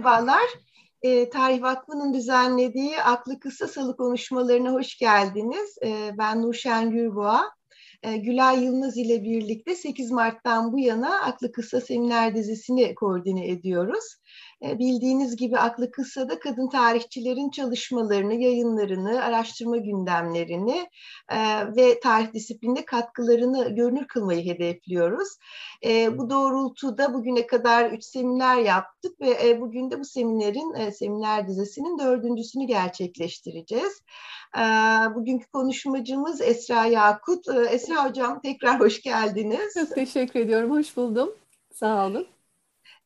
Merhabalar. E, Tarih Vakfı'nın düzenlediği Aklı Kısa Salı konuşmalarına hoş geldiniz. E, ben Nurşen Gürboğa. E, Gülay Yılmaz ile birlikte 8 Mart'tan bu yana Aklı Kısa Seminer dizisini koordine ediyoruz. E, bildiğiniz gibi aklı kısa da kadın tarihçilerin çalışmalarını, yayınlarını, araştırma gündemlerini e, ve tarih disiplinine katkılarını görünür kılmayı hedefliyoruz. E, bu doğrultuda bugüne kadar üç seminer yaptık ve bugün de bu seminerin, seminer dizisinin dördüncüsünü gerçekleştireceğiz. Bugünkü konuşmacımız Esra Yakut. Esra Hocam tekrar hoş geldiniz. Çok teşekkür ediyorum, hoş buldum. Sağ olun.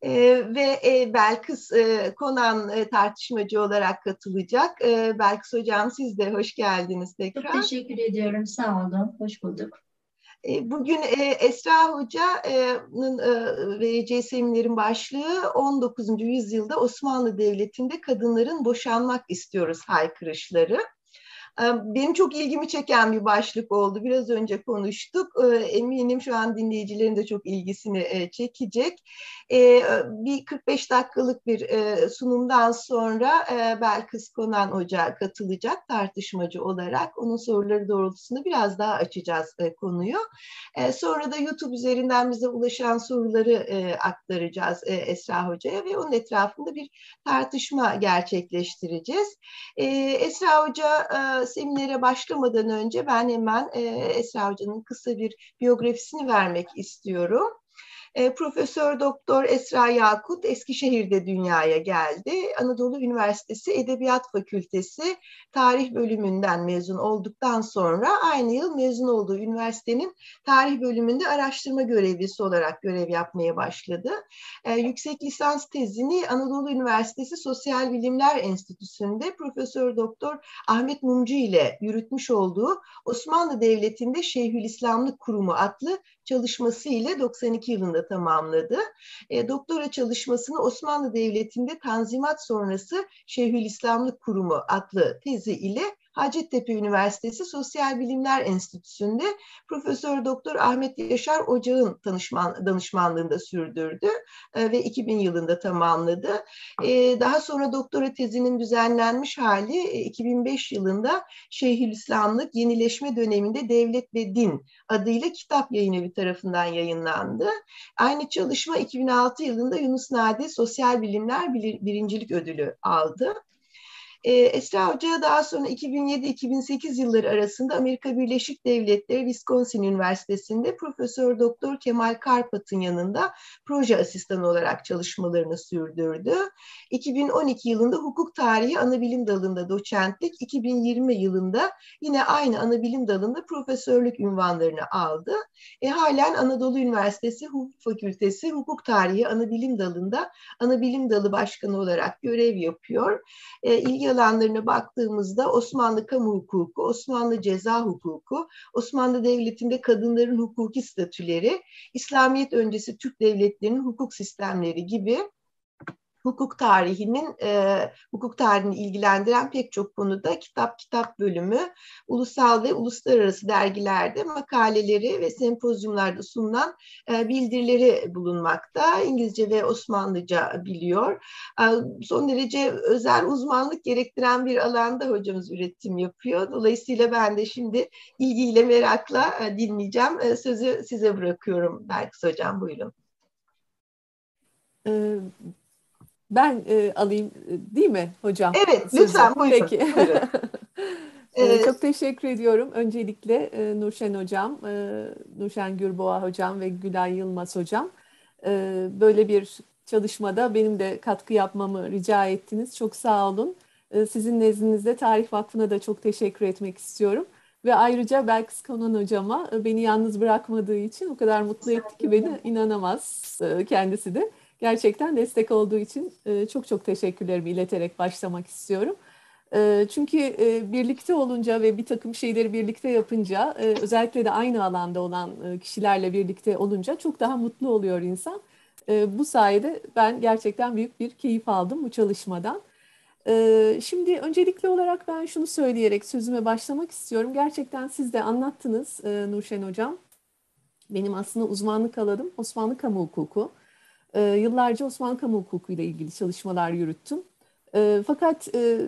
E, ve e, Belkıs e, Konan e, tartışmacı olarak katılacak. E, Belkıs Hocam siz de hoş geldiniz tekrar. Çok teşekkür ediyorum, sağ olun, hoş bulduk. E, bugün e, Esra Hoca'nın e, vereceği seminerin başlığı 19. yüzyılda Osmanlı Devleti'nde kadınların boşanmak istiyoruz haykırışları. Benim çok ilgimi çeken bir başlık oldu. Biraz önce konuştuk. Eminim şu an dinleyicilerin de çok ilgisini çekecek. Bir 45 dakikalık bir sunumdan sonra Belkıs Konan Hoca katılacak tartışmacı olarak. Onun soruları doğrultusunda biraz daha açacağız konuyu. Sonra da YouTube üzerinden bize ulaşan soruları aktaracağız Esra Hoca'ya ve onun etrafında bir tartışma gerçekleştireceğiz. Esra Hoca seminere başlamadan önce ben hemen e, Esra Hoca'nın kısa bir biyografisini vermek istiyorum. E, Profesör Doktor Esra Yakut Eskişehir'de dünyaya geldi. Anadolu Üniversitesi Edebiyat Fakültesi Tarih bölümünden mezun olduktan sonra aynı yıl mezun olduğu üniversitenin tarih bölümünde araştırma görevlisi olarak görev yapmaya başladı. E, yüksek lisans tezini Anadolu Üniversitesi Sosyal Bilimler Enstitüsü'nde Profesör Doktor Ahmet Mumcu ile yürütmüş olduğu Osmanlı Devleti'nde Şeyhülislamlık Kurumu adlı çalışması ile 92 yılında tamamladı. E, doktora çalışmasını Osmanlı Devleti'nde Tanzimat sonrası Şeyhülislamlık Kurumu adlı tezi ile Hacettepe Üniversitesi Sosyal Bilimler Enstitüsü'nde Profesör Doktor Ahmet Yaşar Ocağ'ın tanışman, danışmanlığında sürdürdü e, ve 2000 yılında tamamladı. E, daha sonra doktora tezinin düzenlenmiş hali e, 2005 yılında Şeyhülislamlık Yenileşme Döneminde Devlet ve Din adıyla kitap yayın tarafından yayınlandı. Aynı çalışma 2006 yılında Yunus Nadi Sosyal Bilimler Birincilik Ödülü aldı. E, Esra Hoca daha sonra 2007-2008 yılları arasında Amerika Birleşik Devletleri Wisconsin Üniversitesi'nde Profesör Doktor Kemal Karpat'ın yanında proje asistanı olarak çalışmalarını sürdürdü. 2012 yılında hukuk tarihi anabilim dalında doçentlik, 2020 yılında yine aynı anabilim dalında profesörlük ünvanlarını aldı. E, halen Anadolu Üniversitesi Hukuk Fakültesi hukuk tarihi anabilim dalında anabilim dalı başkanı olarak görev yapıyor. E, ilgi alanlarına baktığımızda Osmanlı kamu hukuku, Osmanlı ceza hukuku, Osmanlı Devleti'nde kadınların hukuki statüleri, İslamiyet öncesi Türk devletlerinin hukuk sistemleri gibi hukuk tarihinin e, hukuk tarihini ilgilendiren pek çok konuda kitap kitap bölümü ulusal ve uluslararası dergilerde makaleleri ve sempozyumlarda sunulan e, bildirileri bulunmakta. İngilizce ve Osmanlıca biliyor. E, son derece özel uzmanlık gerektiren bir alanda hocamız üretim yapıyor. Dolayısıyla ben de şimdi ilgiyle merakla e, dinleyeceğim. E, sözü size bırakıyorum Belkıs Hocam buyurun. Ben e, alayım e, değil mi hocam? Evet sözü. lütfen buyurun. Peki. buyurun. Ee, Çok teşekkür ediyorum. Öncelikle e, Nurşen Hocam, e, Nurşen Gürboğa Hocam ve Gülay Yılmaz Hocam e, böyle bir çalışmada benim de katkı yapmamı rica ettiniz. Çok sağ olun. E, sizin nezdinizde Tarih Vakfı'na da çok teşekkür etmek istiyorum. Ve ayrıca Belkıs Konan hocama e, beni yalnız bırakmadığı için o kadar mutlu etti ki beni inanamaz kendisi de gerçekten destek olduğu için e, çok çok teşekkürlerimi ileterek başlamak istiyorum. E, çünkü e, birlikte olunca ve bir takım şeyleri birlikte yapınca, özellikle de aynı alanda olan kişilerle birlikte olunca çok daha mutlu oluyor insan. Bu sayede ben gerçekten büyük bir keyif aldım bu çalışmadan. Şimdi öncelikli olarak ben şunu söyleyerek sözüme başlamak istiyorum. Gerçekten siz de anlattınız Nurşen Hocam. Benim aslında uzmanlık alanım Osmanlı Kamu Hukuku. E, yıllarca Osmanlı kamu hukuku ile ilgili çalışmalar yürüttüm. E, fakat e,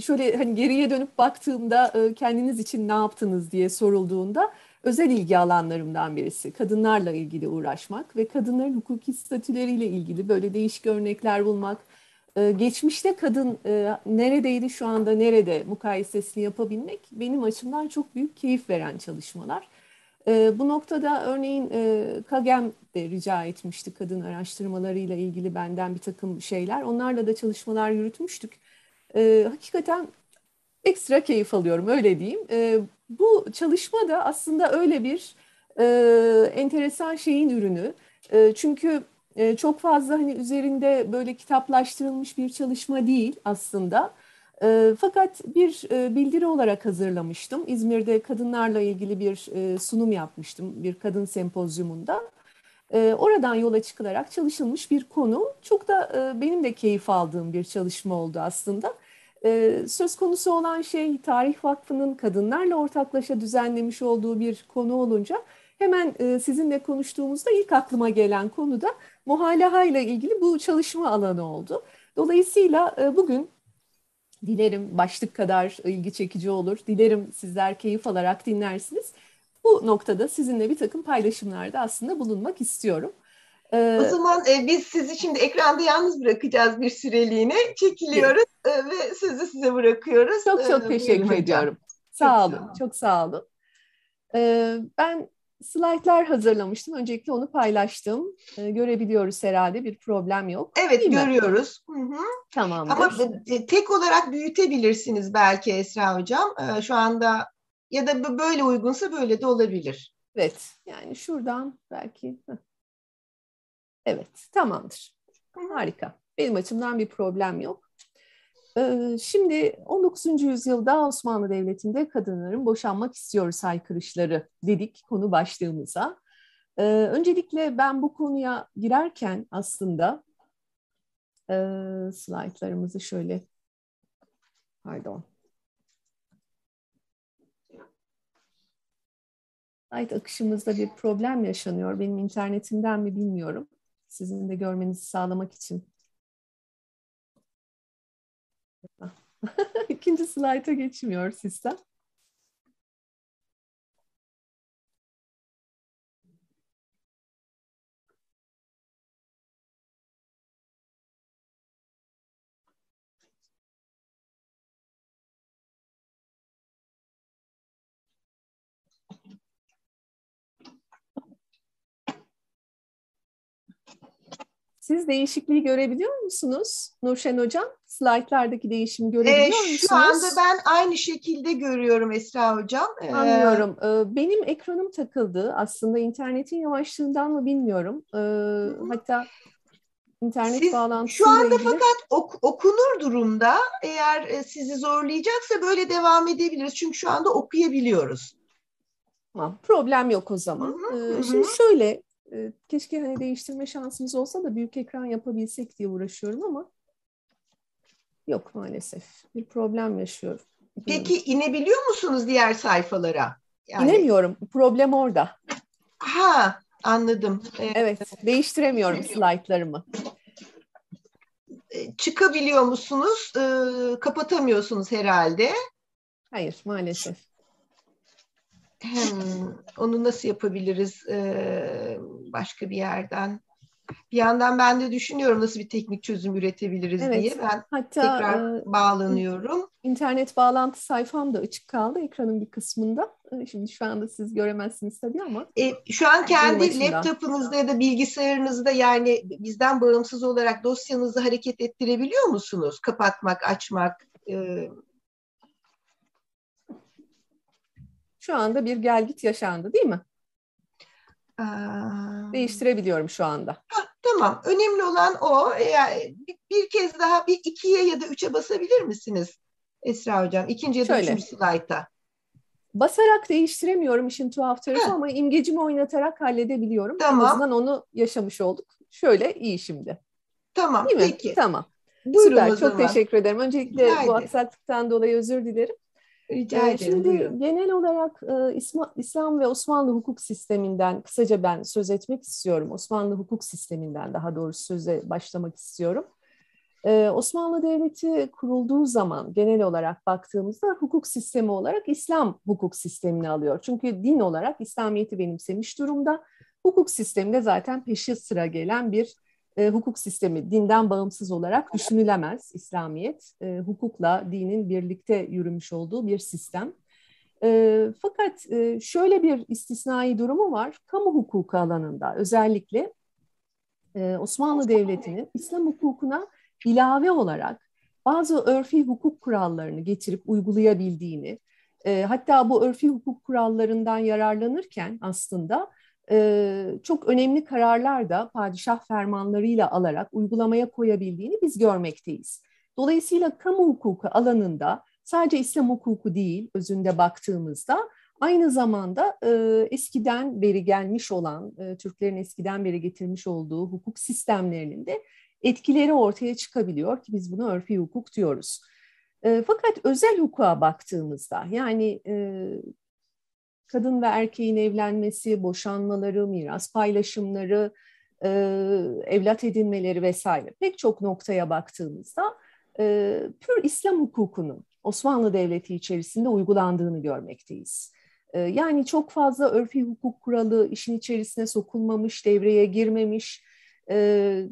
şöyle hani geriye dönüp baktığımda e, kendiniz için ne yaptınız diye sorulduğunda özel ilgi alanlarımdan birisi kadınlarla ilgili uğraşmak ve kadınların hukuki statüleriyle ilgili böyle değişik örnekler bulmak, e, geçmişte kadın e, neredeydi şu anda nerede mukayesesini yapabilmek benim açımdan çok büyük keyif veren çalışmalar. E, bu noktada örneğin Kagem de rica etmişti kadın araştırmalarıyla ilgili benden bir takım şeyler. Onlarla da çalışmalar yürütmüştük. Hakikaten ekstra keyif alıyorum öyle diyeyim. Bu çalışma da aslında öyle bir enteresan şeyin ürünü. Çünkü e, çok fazla hani üzerinde böyle kitaplaştırılmış bir çalışma değil aslında. E, fakat bir e, bildiri olarak hazırlamıştım. İzmir'de kadınlarla ilgili bir e, sunum yapmıştım bir kadın sempozyumunda. E, oradan yola çıkılarak çalışılmış bir konu. Çok da e, benim de keyif aldığım bir çalışma oldu aslında. E, söz konusu olan şey Tarih Vakfı'nın kadınlarla ortaklaşa düzenlemiş olduğu bir konu olunca hemen sizinle konuştuğumuzda ilk aklıma gelen konu da muhalaha ile ilgili bu çalışma alanı oldu. Dolayısıyla bugün dilerim başlık kadar ilgi çekici olur. Dilerim sizler keyif alarak dinlersiniz. Bu noktada sizinle bir takım paylaşımlarda aslında bulunmak istiyorum. Ee, o zaman e, biz sizi şimdi ekranda yalnız bırakacağız bir süreliğine. Çekiliyoruz e, ve sözü size bırakıyoruz. Çok çok e, teşekkür ediyorum. Sağ olun, çok, çok sağ olun. Ee, ben slaytlar hazırlamıştım. Öncelikle onu paylaştım. Ee, görebiliyoruz herhalde bir problem yok. Evet Değil görüyoruz. Hı hı. Tamamdır. Ama e, tek olarak büyütebilirsiniz belki Esra Hocam. Ee, şu anda ya da böyle uygunsa böyle de olabilir. Evet yani şuradan belki. Evet tamamdır. Hı hı. Harika. Benim açımdan bir problem yok. Ee, şimdi 19. yüzyılda Osmanlı Devleti'nde kadınların boşanmak istiyoruz haykırışları dedik konu başlığımıza. Ee, öncelikle ben bu konuya girerken aslında e, slaytlarımızı şöyle pardon Slide akışımızda bir problem yaşanıyor. Benim internetimden mi bilmiyorum. Sizin de görmenizi sağlamak için İkinci slayta geçmiyor sistem. Siz değişikliği görebiliyor musunuz Nurşen Hocam? Slaytlardaki değişimi görebiliyor ee, musunuz? Şu anda ben aynı şekilde görüyorum Esra Hocam. Ee, Anlıyorum. Ee, benim ekranım takıldı. Aslında internetin yavaşlığından mı bilmiyorum. Ee, hatta internet Siz, bağlantısıyla Şu anda ilgili... fakat ok, okunur durumda. Eğer e, sizi zorlayacaksa böyle devam edebiliriz. Çünkü şu anda okuyabiliyoruz. Tamam, problem yok o zaman. Hı hı, ee, Şimdi şöyle e, keşke hani değiştirme şansımız olsa da büyük ekran yapabilsek diye uğraşıyorum ama yok maalesef. Bir problem yaşıyorum. Peki inebiliyor musunuz diğer sayfalara? Yani... İnemiyorum. Problem orada. Ha anladım. Evet, evet değiştiremiyorum slaytlarımı. E, çıkabiliyor musunuz? E, kapatamıyorsunuz herhalde. Hayır maalesef. Hmm, onu nasıl yapabiliriz ee, başka bir yerden? Bir yandan ben de düşünüyorum nasıl bir teknik çözüm üretebiliriz evet, diye. Ben hatta, tekrar e, bağlanıyorum. İnternet bağlantı sayfam da açık kaldı ekranın bir kısmında. E, şimdi şu anda siz göremezsiniz tabii ama. E, şu an kendi laptopunuzda ya da bilgisayarınızda yani bizden bağımsız olarak dosyanızı hareket ettirebiliyor musunuz? Kapatmak, açmak, e, Şu anda bir gelgit yaşandı değil mi? Aa... Değiştirebiliyorum şu anda. Ha, tamam. Önemli olan o. Yani bir kez daha bir ikiye ya da üçe basabilir misiniz Esra Hocam? İkinci ya da Şöyle. üçüncü slayta. Basarak değiştiremiyorum işin tuhaf tarafı ha. ama imgecimi oynatarak halledebiliyorum. Tamam. En azından onu yaşamış olduk. Şöyle iyi şimdi. Tamam Değil mi? peki. Tamam. Buyurun Süper, çok zaman. teşekkür ederim. Öncelikle Haydi. bu aksaklıktan dolayı özür dilerim. Rica ederim. Şimdi buyurun. genel olarak İslam ve Osmanlı hukuk sisteminden kısaca ben söz etmek istiyorum. Osmanlı hukuk sisteminden daha doğrusu söze başlamak istiyorum. Osmanlı Devleti kurulduğu zaman genel olarak baktığımızda hukuk sistemi olarak İslam hukuk sistemini alıyor. Çünkü din olarak İslamiyet'i benimsemiş durumda. Hukuk sisteminde zaten peşi sıra gelen bir e, hukuk sistemi dinden bağımsız olarak düşünülemez İslamiyet. E, hukukla dinin birlikte yürümüş olduğu bir sistem. E, fakat e, şöyle bir istisnai durumu var. Kamu hukuku alanında özellikle e, Osmanlı Devleti'nin İslam hukukuna ilave olarak bazı örfi hukuk kurallarını getirip uygulayabildiğini, e, hatta bu örfi hukuk kurallarından yararlanırken aslında çok önemli kararlar da padişah fermanlarıyla alarak uygulamaya koyabildiğini biz görmekteyiz. Dolayısıyla kamu hukuku alanında sadece İslam hukuku değil özünde baktığımızda aynı zamanda e, eskiden beri gelmiş olan, e, Türklerin eskiden beri getirmiş olduğu hukuk sistemlerinin de etkileri ortaya çıkabiliyor ki biz bunu örfi hukuk diyoruz. E, fakat özel hukuka baktığımızda yani e, kadın ve erkeğin evlenmesi, boşanmaları, miras paylaşımları, e, evlat edinmeleri vesaire pek çok noktaya baktığımızda e, pür İslam hukukunun Osmanlı Devleti içerisinde uygulandığını görmekteyiz. E, yani çok fazla örfi hukuk kuralı işin içerisine sokulmamış, devreye girmemiş. E,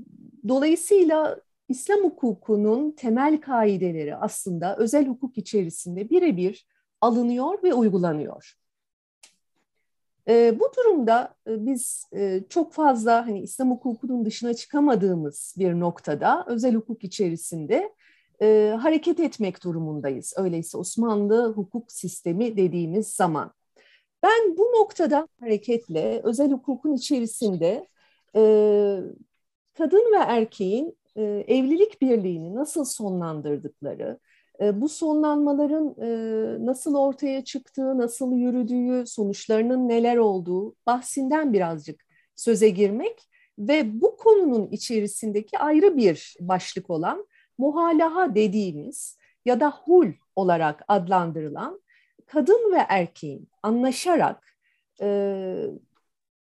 dolayısıyla İslam hukukunun temel kaideleri aslında özel hukuk içerisinde birebir alınıyor ve uygulanıyor. E, bu durumda e, biz e, çok fazla hani İslam hukukunun dışına çıkamadığımız bir noktada özel hukuk içerisinde e, hareket etmek durumundayız. Öyleyse Osmanlı hukuk sistemi dediğimiz zaman. Ben bu noktada hareketle özel hukukun içerisinde kadın ve erkeğin evlilik birliğini nasıl sonlandırdıkları, bu sonlanmaların nasıl ortaya çıktığı, nasıl yürüdüğü, sonuçlarının neler olduğu bahsinden birazcık söze girmek ve bu konunun içerisindeki ayrı bir başlık olan muhalaha dediğimiz ya da hul olarak adlandırılan kadın ve erkeğin anlaşarak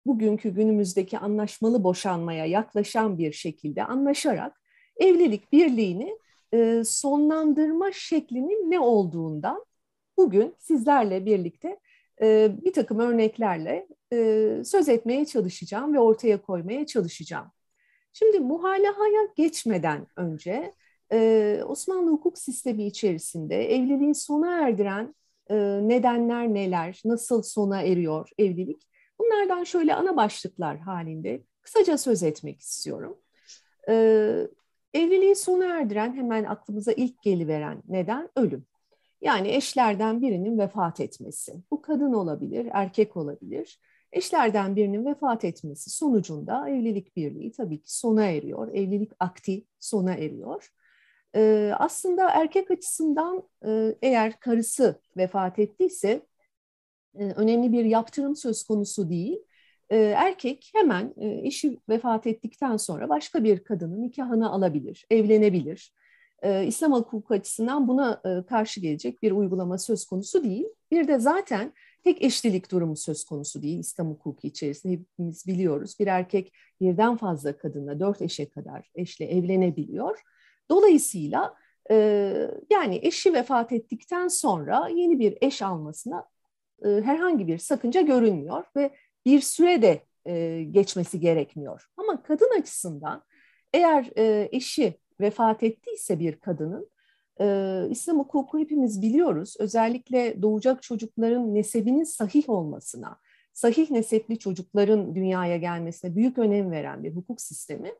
bugünkü günümüzdeki anlaşmalı boşanmaya yaklaşan bir şekilde anlaşarak evlilik birliğini e, sonlandırma şeklinin ne olduğundan bugün sizlerle birlikte e, bir takım örneklerle e, söz etmeye çalışacağım ve ortaya koymaya çalışacağım. Şimdi muhalahaya geçmeden önce Osmanlı hukuk sistemi içerisinde evliliğin sona erdiren nedenler neler, nasıl sona eriyor evlilik? Bunlardan şöyle ana başlıklar halinde kısaca söz etmek istiyorum. Evliliği sona erdiren hemen aklımıza ilk geliveren neden ölüm. Yani eşlerden birinin vefat etmesi. Bu kadın olabilir, erkek olabilir. Eşlerden birinin vefat etmesi sonucunda evlilik birliği tabii ki sona eriyor. Evlilik akti sona eriyor. Ee, aslında erkek açısından e, eğer karısı vefat ettiyse e, önemli bir yaptırım söz konusu değil. Ee, erkek hemen e, eşi vefat ettikten sonra başka bir kadının nikahını alabilir, evlenebilir. Ee, İslam hukuku açısından buna e, karşı gelecek bir uygulama söz konusu değil. Bir de zaten tek eşlilik durumu söz konusu değil İslam hukuku içerisinde hepimiz biliyoruz. Bir erkek birden fazla kadınla dört eşe kadar eşle evlenebiliyor. Dolayısıyla e, yani eşi vefat ettikten sonra yeni bir eş almasına herhangi bir sakınca görünmüyor ve bir süre de e, geçmesi gerekmiyor. Ama kadın açısından eğer e, eşi vefat ettiyse bir kadının e, İslam hukuku hepimiz biliyoruz. Özellikle doğacak çocukların nesebinin sahih olmasına, sahih nesepli çocukların dünyaya gelmesine büyük önem veren bir hukuk sistemi.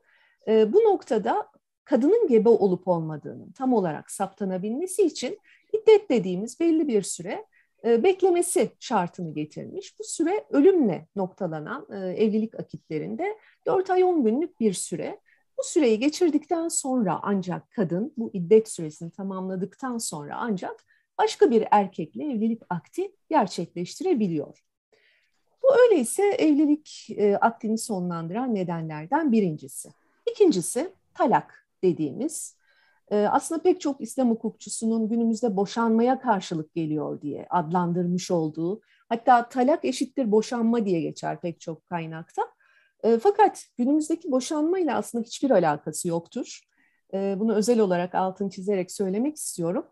E, bu noktada kadının gebe olup olmadığının tam olarak saptanabilmesi için iddet dediğimiz belli bir süre beklemesi şartını getirmiş. Bu süre ölümle noktalanan e, evlilik akitlerinde 4 ay 10 günlük bir süre. Bu süreyi geçirdikten sonra ancak kadın bu iddet süresini tamamladıktan sonra ancak başka bir erkekle evlilik akti gerçekleştirebiliyor. Bu öyleyse evlilik e, aktini sonlandıran nedenlerden birincisi. İkincisi talak dediğimiz e, aslında pek çok İslam hukukçusunun günümüzde boşanmaya karşılık geliyor diye adlandırmış olduğu, hatta talak eşittir boşanma diye geçer pek çok kaynakta. E, fakat günümüzdeki boşanmayla aslında hiçbir alakası yoktur. E, bunu özel olarak altını çizerek söylemek istiyorum.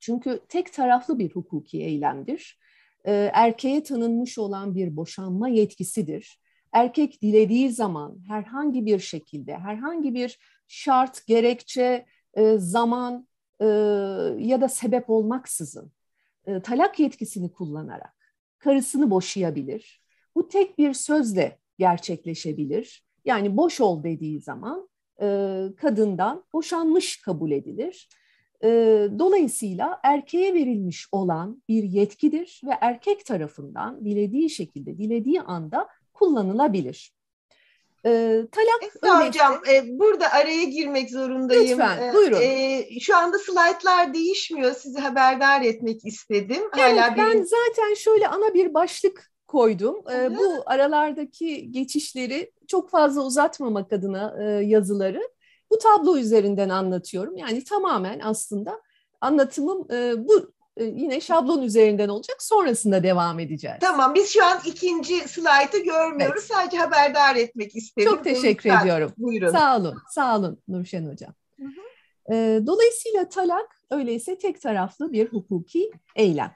Çünkü tek taraflı bir hukuki eylemdir. Erkeğe tanınmış olan bir boşanma yetkisidir. Erkek dilediği zaman herhangi bir şekilde, herhangi bir şart, gerekçe, e, zaman e, ya da sebep olmaksızın e, talak yetkisini kullanarak karısını boşayabilir. Bu tek bir sözle gerçekleşebilir. Yani boş ol dediği zaman kadından boşanmış kabul edilir. Dolayısıyla erkeğe verilmiş olan bir yetkidir ve erkek tarafından dilediği şekilde, dilediği anda kullanılabilir. E, talak Esra hocam e, burada araya girmek zorundayım. Lütfen e, buyurun. E, şu anda slaytlar değişmiyor. Sizi haberdar etmek istedim. Evet Hala ben benim... zaten şöyle ana bir başlık koydum. E, bu aralardaki geçişleri çok fazla uzatmamak adına e, yazıları bu tablo üzerinden anlatıyorum. Yani tamamen aslında anlatımım e, bu yine şablon üzerinden olacak. Sonrasında devam edeceğiz. Tamam. Biz şu an ikinci slaytı görmüyoruz. Evet. Sadece haberdar etmek istedim. Çok teşekkür Lütfen. ediyorum. Buyurun. Sağ olun. Sağ olun Nurşen Hocam. Hı hı. E, dolayısıyla talak öyleyse tek taraflı bir hukuki eylem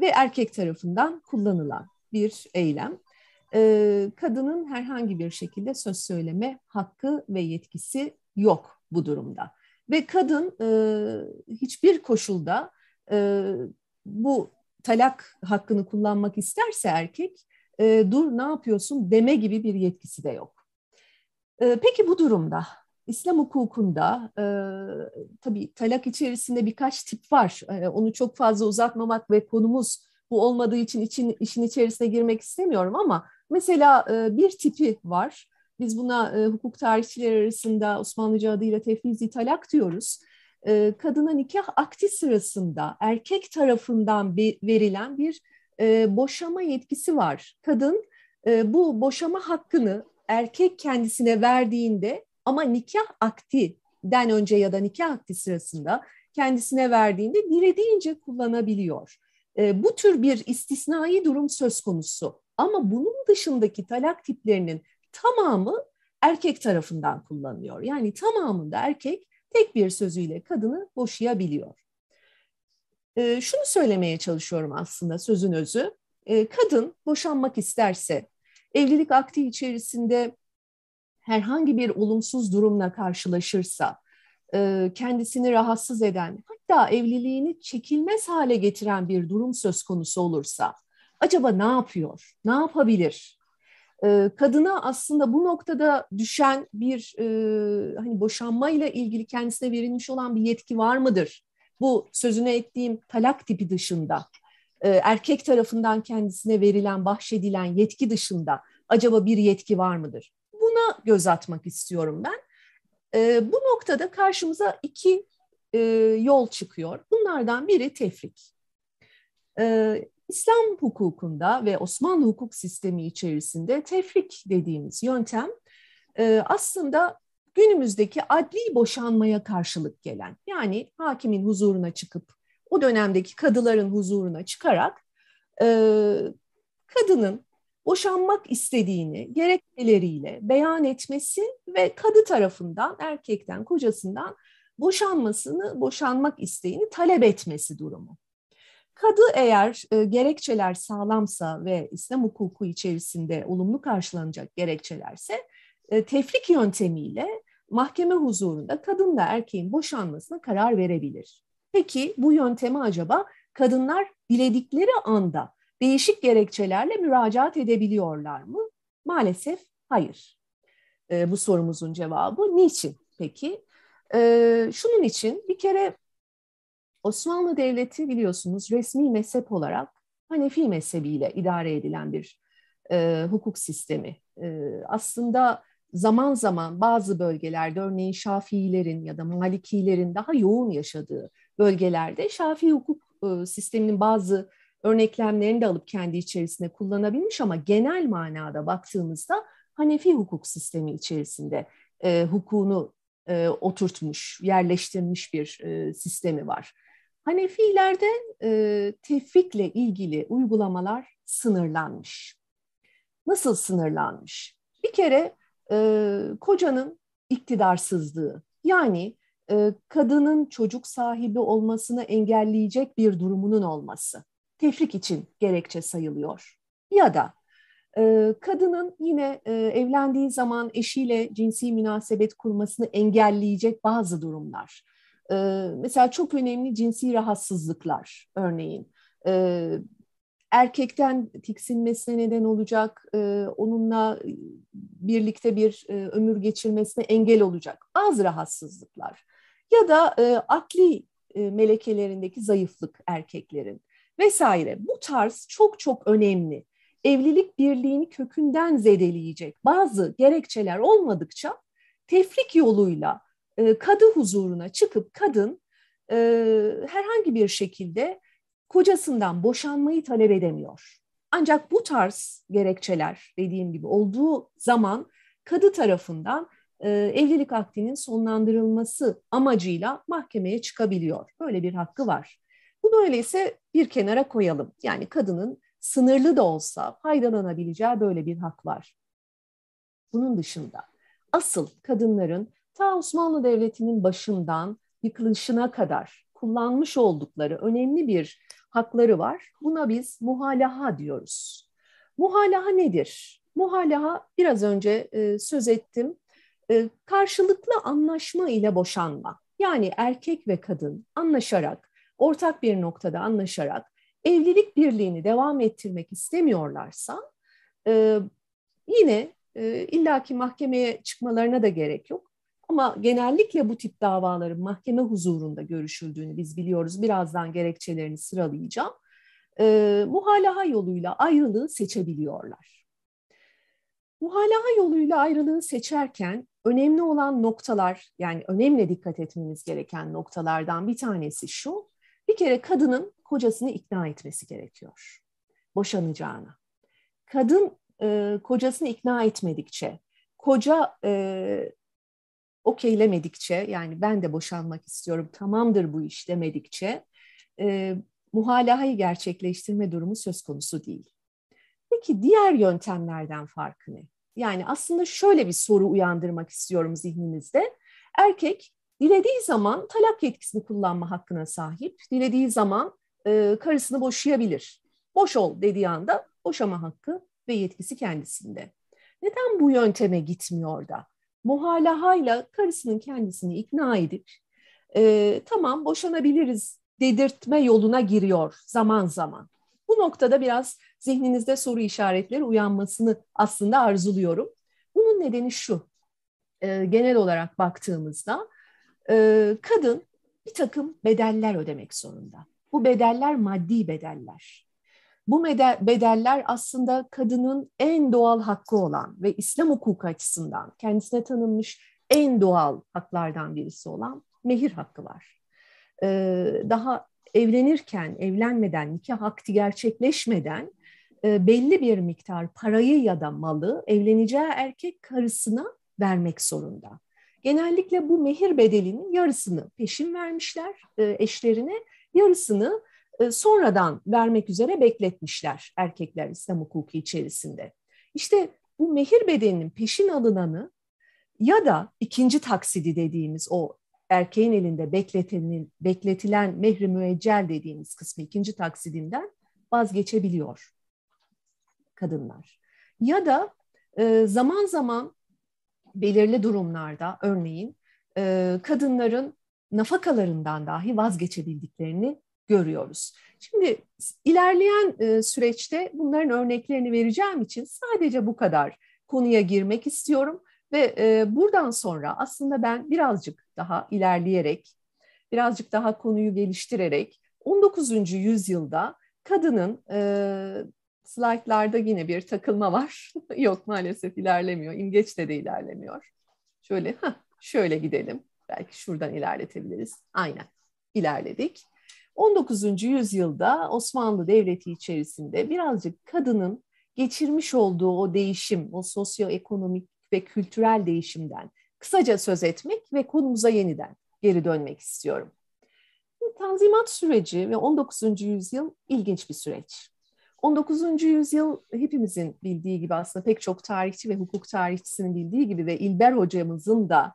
ve erkek tarafından kullanılan bir eylem. E, kadının herhangi bir şekilde söz söyleme hakkı ve yetkisi yok bu durumda. Ve kadın hiçbir koşulda e, bu talak hakkını kullanmak isterse erkek e, dur ne yapıyorsun deme gibi bir yetkisi de yok. E, peki bu durumda İslam hukukunda e, tabii talak içerisinde birkaç tip var. E, onu çok fazla uzatmamak ve konumuz bu olmadığı için için işin içerisine girmek istemiyorum ama mesela e, bir tipi var. Biz buna e, hukuk tarihçileri arasında Osmanlıca adıyla tefvizi talak diyoruz. E, kadına nikah akti sırasında erkek tarafından verilen bir e, boşama yetkisi var. Kadın e, bu boşama hakkını erkek kendisine verdiğinde ama nikah aktinden önce ya da nikah akti sırasında kendisine verdiğinde dilediğince kullanabiliyor. bu tür bir istisnai durum söz konusu. Ama bunun dışındaki talak tiplerinin tamamı erkek tarafından kullanılıyor. Yani tamamında erkek tek bir sözüyle kadını boşayabiliyor. E, şunu söylemeye çalışıyorum aslında sözün özü. E, kadın boşanmak isterse evlilik akti içerisinde herhangi bir olumsuz durumla karşılaşırsa, e, kendisini rahatsız eden, hatta evliliğini çekilmez hale getiren bir durum söz konusu olursa, acaba ne yapıyor, ne yapabilir? Kadına aslında bu noktada düşen bir hani boşanmayla ilgili kendisine verilmiş olan bir yetki var mıdır? Bu sözüne ettiğim talak tipi dışında erkek tarafından kendisine verilen, bahşedilen yetki dışında acaba bir yetki var mıdır? Buna göz atmak istiyorum ben. Bu noktada karşımıza iki yol çıkıyor. Bunlardan biri tefrik. İslam hukukunda ve Osmanlı hukuk sistemi içerisinde tefrik dediğimiz yöntem e, aslında günümüzdeki adli boşanmaya karşılık gelen yani hakimin huzuruna çıkıp o dönemdeki kadıların huzuruna çıkarak e, kadının boşanmak istediğini gerekçeleriyle beyan etmesi ve kadı tarafından erkekten kocasından boşanmasını boşanmak isteğini talep etmesi durumu. Kadı eğer e, gerekçeler sağlamsa ve İslam hukuku içerisinde olumlu karşılanacak gerekçelerse e, tefrik yöntemiyle mahkeme huzurunda kadınla erkeğin boşanmasına karar verebilir. Peki bu yöntemi acaba kadınlar diledikleri anda değişik gerekçelerle müracaat edebiliyorlar mı? Maalesef hayır. E, bu sorumuzun cevabı niçin peki? E, şunun için bir kere Osmanlı Devleti biliyorsunuz resmi mezhep olarak Hanefi mezhebiyle idare edilen bir e, hukuk sistemi. E, aslında zaman zaman bazı bölgelerde örneğin Şafiilerin ya da Malikilerin daha yoğun yaşadığı bölgelerde Şafii hukuk e, sisteminin bazı örneklemlerini de alıp kendi içerisinde kullanabilmiş ama genel manada baktığımızda Hanefi hukuk sistemi içerisinde e, hukukunu e, oturtmuş, yerleştirmiş bir e, sistemi var. Hanefilerde e, tefrikle ilgili uygulamalar sınırlanmış. Nasıl sınırlanmış? Bir kere e, kocanın iktidarsızlığı yani e, kadının çocuk sahibi olmasını engelleyecek bir durumunun olması tefrik için gerekçe sayılıyor. Ya da e, kadının yine e, evlendiği zaman eşiyle cinsi münasebet kurmasını engelleyecek bazı durumlar. E, mesela çok önemli cinsi rahatsızlıklar örneğin. E, erkekten tiksinmesine neden olacak, e, onunla birlikte bir e, ömür geçirmesine engel olacak bazı rahatsızlıklar. Ya da e, akli e, melekelerindeki zayıflık erkeklerin vesaire. Bu tarz çok çok önemli. Evlilik birliğini kökünden zedeleyecek bazı gerekçeler olmadıkça tefrik yoluyla e, kadı huzuruna çıkıp kadın e, herhangi bir şekilde kocasından boşanmayı talep edemiyor. Ancak bu tarz gerekçeler dediğim gibi olduğu zaman kadı tarafından e, evlilik akdinin sonlandırılması amacıyla mahkemeye çıkabiliyor. Böyle bir hakkı var. Bunu öyleyse bir kenara koyalım. Yani kadının sınırlı da olsa faydalanabileceği böyle bir hak var. Bunun dışında asıl kadınların ta Osmanlı Devleti'nin başından yıkılışına kadar kullanmış oldukları önemli bir hakları var. Buna biz muhalaha diyoruz. Muhalaha nedir? Muhalaha biraz önce e, söz ettim. E, karşılıklı anlaşma ile boşanma. Yani erkek ve kadın anlaşarak, ortak bir noktada anlaşarak evlilik birliğini devam ettirmek istemiyorlarsa e, yine e, illaki mahkemeye çıkmalarına da gerek yok. Ama genellikle bu tip davaların mahkeme huzurunda görüşüldüğünü biz biliyoruz. Birazdan gerekçelerini sıralayacağım. E, muhalaha yoluyla ayrılığı seçebiliyorlar. Muhalaha yoluyla ayrılığı seçerken önemli olan noktalar, yani önemli dikkat etmemiz gereken noktalardan bir tanesi şu. Bir kere kadının kocasını ikna etmesi gerekiyor. Boşanacağına. Kadın e, kocasını ikna etmedikçe, koca e, okeylemedikçe yani ben de boşanmak istiyorum tamamdır bu iş demedikçe e, muhalahayı gerçekleştirme durumu söz konusu değil. Peki diğer yöntemlerden farkı ne? Yani aslında şöyle bir soru uyandırmak istiyorum zihninizde. Erkek dilediği zaman talak yetkisini kullanma hakkına sahip. Dilediği zaman e, karısını boşayabilir. Boş ol dediği anda boşama hakkı ve yetkisi kendisinde. Neden bu yönteme gitmiyor da? Muhalahayla karısının kendisini ikna edip e, tamam boşanabiliriz dedirtme yoluna giriyor zaman zaman. Bu noktada biraz zihninizde soru işaretleri uyanmasını aslında arzuluyorum. Bunun nedeni şu, e, genel olarak baktığımızda e, kadın bir takım bedeller ödemek zorunda. Bu bedeller maddi bedeller. Bu bedeller aslında kadının en doğal hakkı olan ve İslam hukuku açısından kendisine tanınmış en doğal haklardan birisi olan mehir hakkı var. Ee, daha evlenirken, evlenmeden, nikah akti gerçekleşmeden e, belli bir miktar parayı ya da malı evleneceği erkek karısına vermek zorunda. Genellikle bu mehir bedelinin yarısını peşin vermişler e, eşlerine, yarısını sonradan vermek üzere bekletmişler erkekler İslam hukuku içerisinde. İşte bu mehir bedeninin peşin alınanı ya da ikinci taksidi dediğimiz o erkeğin elinde bekletilen, bekletilen mehri müeccel dediğimiz kısmı ikinci taksidinden vazgeçebiliyor kadınlar. Ya da e, zaman zaman belirli durumlarda örneğin e, kadınların nafakalarından dahi vazgeçebildiklerini görüyoruz. Şimdi ilerleyen e, süreçte bunların örneklerini vereceğim için sadece bu kadar konuya girmek istiyorum ve e, buradan sonra aslında ben birazcık daha ilerleyerek, birazcık daha konuyu geliştirerek 19. yüzyılda kadının e, slaytlarda yine bir takılma var. Yok maalesef ilerlemiyor. İmgeç'te de ilerlemiyor. Şöyle, heh, şöyle gidelim. Belki şuradan ilerletebiliriz. Aynen ilerledik. 19. yüzyılda Osmanlı Devleti içerisinde birazcık kadının geçirmiş olduğu o değişim, o sosyoekonomik ve kültürel değişimden kısaca söz etmek ve konumuza yeniden geri dönmek istiyorum. Tanzimat süreci ve 19. yüzyıl ilginç bir süreç. 19. yüzyıl hepimizin bildiği gibi aslında pek çok tarihçi ve hukuk tarihçisinin bildiği gibi ve İlber hocamızın da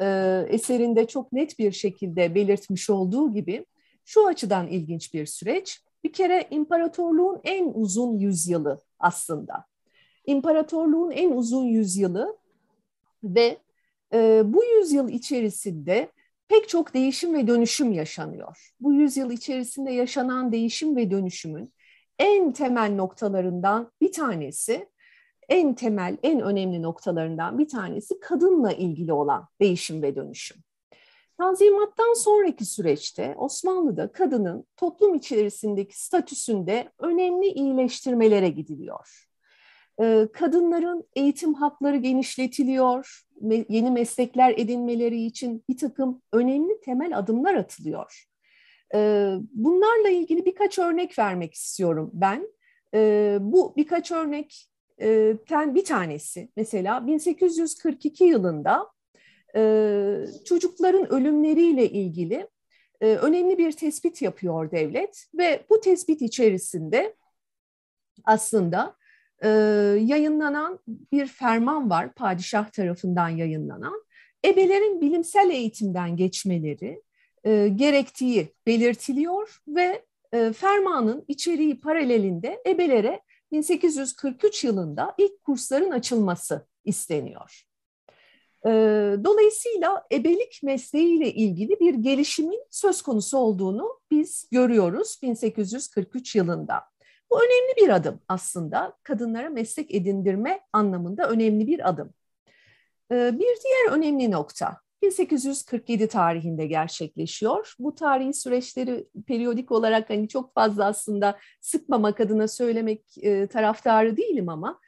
e, eserinde çok net bir şekilde belirtmiş olduğu gibi şu açıdan ilginç bir süreç. Bir kere imparatorluğun en uzun yüzyılı aslında. İmparatorluğun en uzun yüzyılı ve e, bu yüzyıl içerisinde pek çok değişim ve dönüşüm yaşanıyor. Bu yüzyıl içerisinde yaşanan değişim ve dönüşümün en temel noktalarından bir tanesi, en temel, en önemli noktalarından bir tanesi kadınla ilgili olan değişim ve dönüşüm. Tanzimattan sonraki süreçte Osmanlı'da kadının toplum içerisindeki statüsünde önemli iyileştirmelere gidiliyor. Ee, kadınların eğitim hakları genişletiliyor, yeni meslekler edinmeleri için bir takım önemli temel adımlar atılıyor. Ee, bunlarla ilgili birkaç örnek vermek istiyorum ben. Ee, bu birkaç örnekten bir tanesi mesela 1842 yılında e, çocukların ölümleriyle ilgili önemli bir tespit yapıyor devlet ve bu tespit içerisinde aslında e, yayınlanan bir ferman var padişah tarafından yayınlanan. Ebelerin bilimsel eğitimden geçmeleri e, gerektiği belirtiliyor ve e, fermanın içeriği paralelinde ebelere 1843 yılında ilk kursların açılması isteniyor. Dolayısıyla ebelik mesleğiyle ilgili bir gelişimin söz konusu olduğunu biz görüyoruz 1843 yılında. Bu önemli bir adım aslında kadınlara meslek edindirme anlamında önemli bir adım. Bir diğer önemli nokta 1847 tarihinde gerçekleşiyor. Bu tarihi süreçleri periyodik olarak hani çok fazla aslında sıkmamak adına söylemek taraftarı değilim ama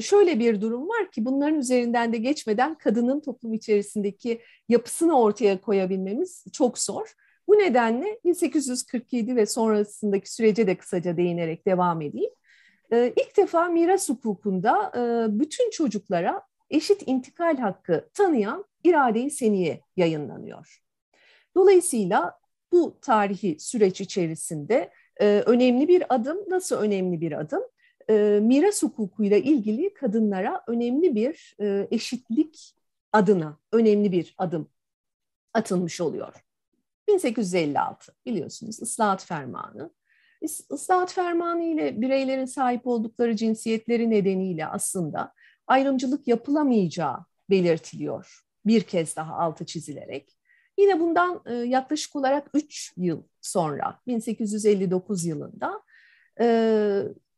şöyle bir durum var ki bunların üzerinden de geçmeden kadının toplum içerisindeki yapısını ortaya koyabilmemiz çok zor. Bu nedenle 1847 ve sonrasındaki sürece de kısaca değinerek devam edeyim. E, ilk defa miras hukukunda e, bütün çocuklara eşit intikal hakkı tanıyan irade-i seniye yayınlanıyor. Dolayısıyla bu tarihi süreç içerisinde e, önemli bir adım. Nasıl önemli bir adım? E, miras hukukuyla ilgili kadınlara önemli bir e, eşitlik adına önemli bir adım atılmış oluyor. 1856 biliyorsunuz ıslahat fermanı. Islahat fermanı ile bireylerin sahip oldukları cinsiyetleri nedeniyle aslında ayrımcılık yapılamayacağı belirtiliyor bir kez daha altı çizilerek. Yine bundan e, yaklaşık olarak 3 yıl sonra 1859 yılında e,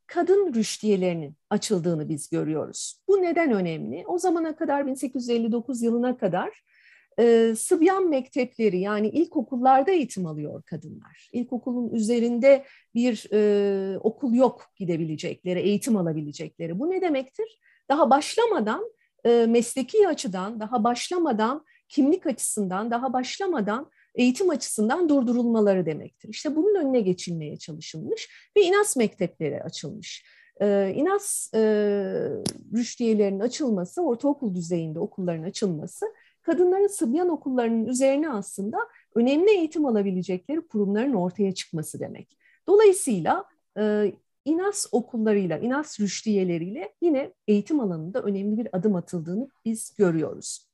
kadın rüştiyelerinin açıldığını biz görüyoruz. Bu neden önemli? O zamana kadar 1859 yılına kadar e, Sıbyan mektepleri yani ilkokullarda eğitim alıyor kadınlar. İlkokulun üzerinde bir e, okul yok gidebilecekleri, eğitim alabilecekleri. Bu ne demektir? Daha başlamadan e, mesleki açıdan daha başlamadan kimlik açısından daha başlamadan eğitim açısından durdurulmaları demektir. İşte bunun önüne geçilmeye çalışılmış ve İNAS mektepleri açılmış. Ee, İNAS e, rüştiyelerinin açılması, ortaokul düzeyinde okulların açılması, kadınların Sıbyan okullarının üzerine aslında önemli eğitim alabilecekleri kurumların ortaya çıkması demek. Dolayısıyla e, İNAS okullarıyla, İNAS rüştiyeleriyle yine eğitim alanında önemli bir adım atıldığını biz görüyoruz.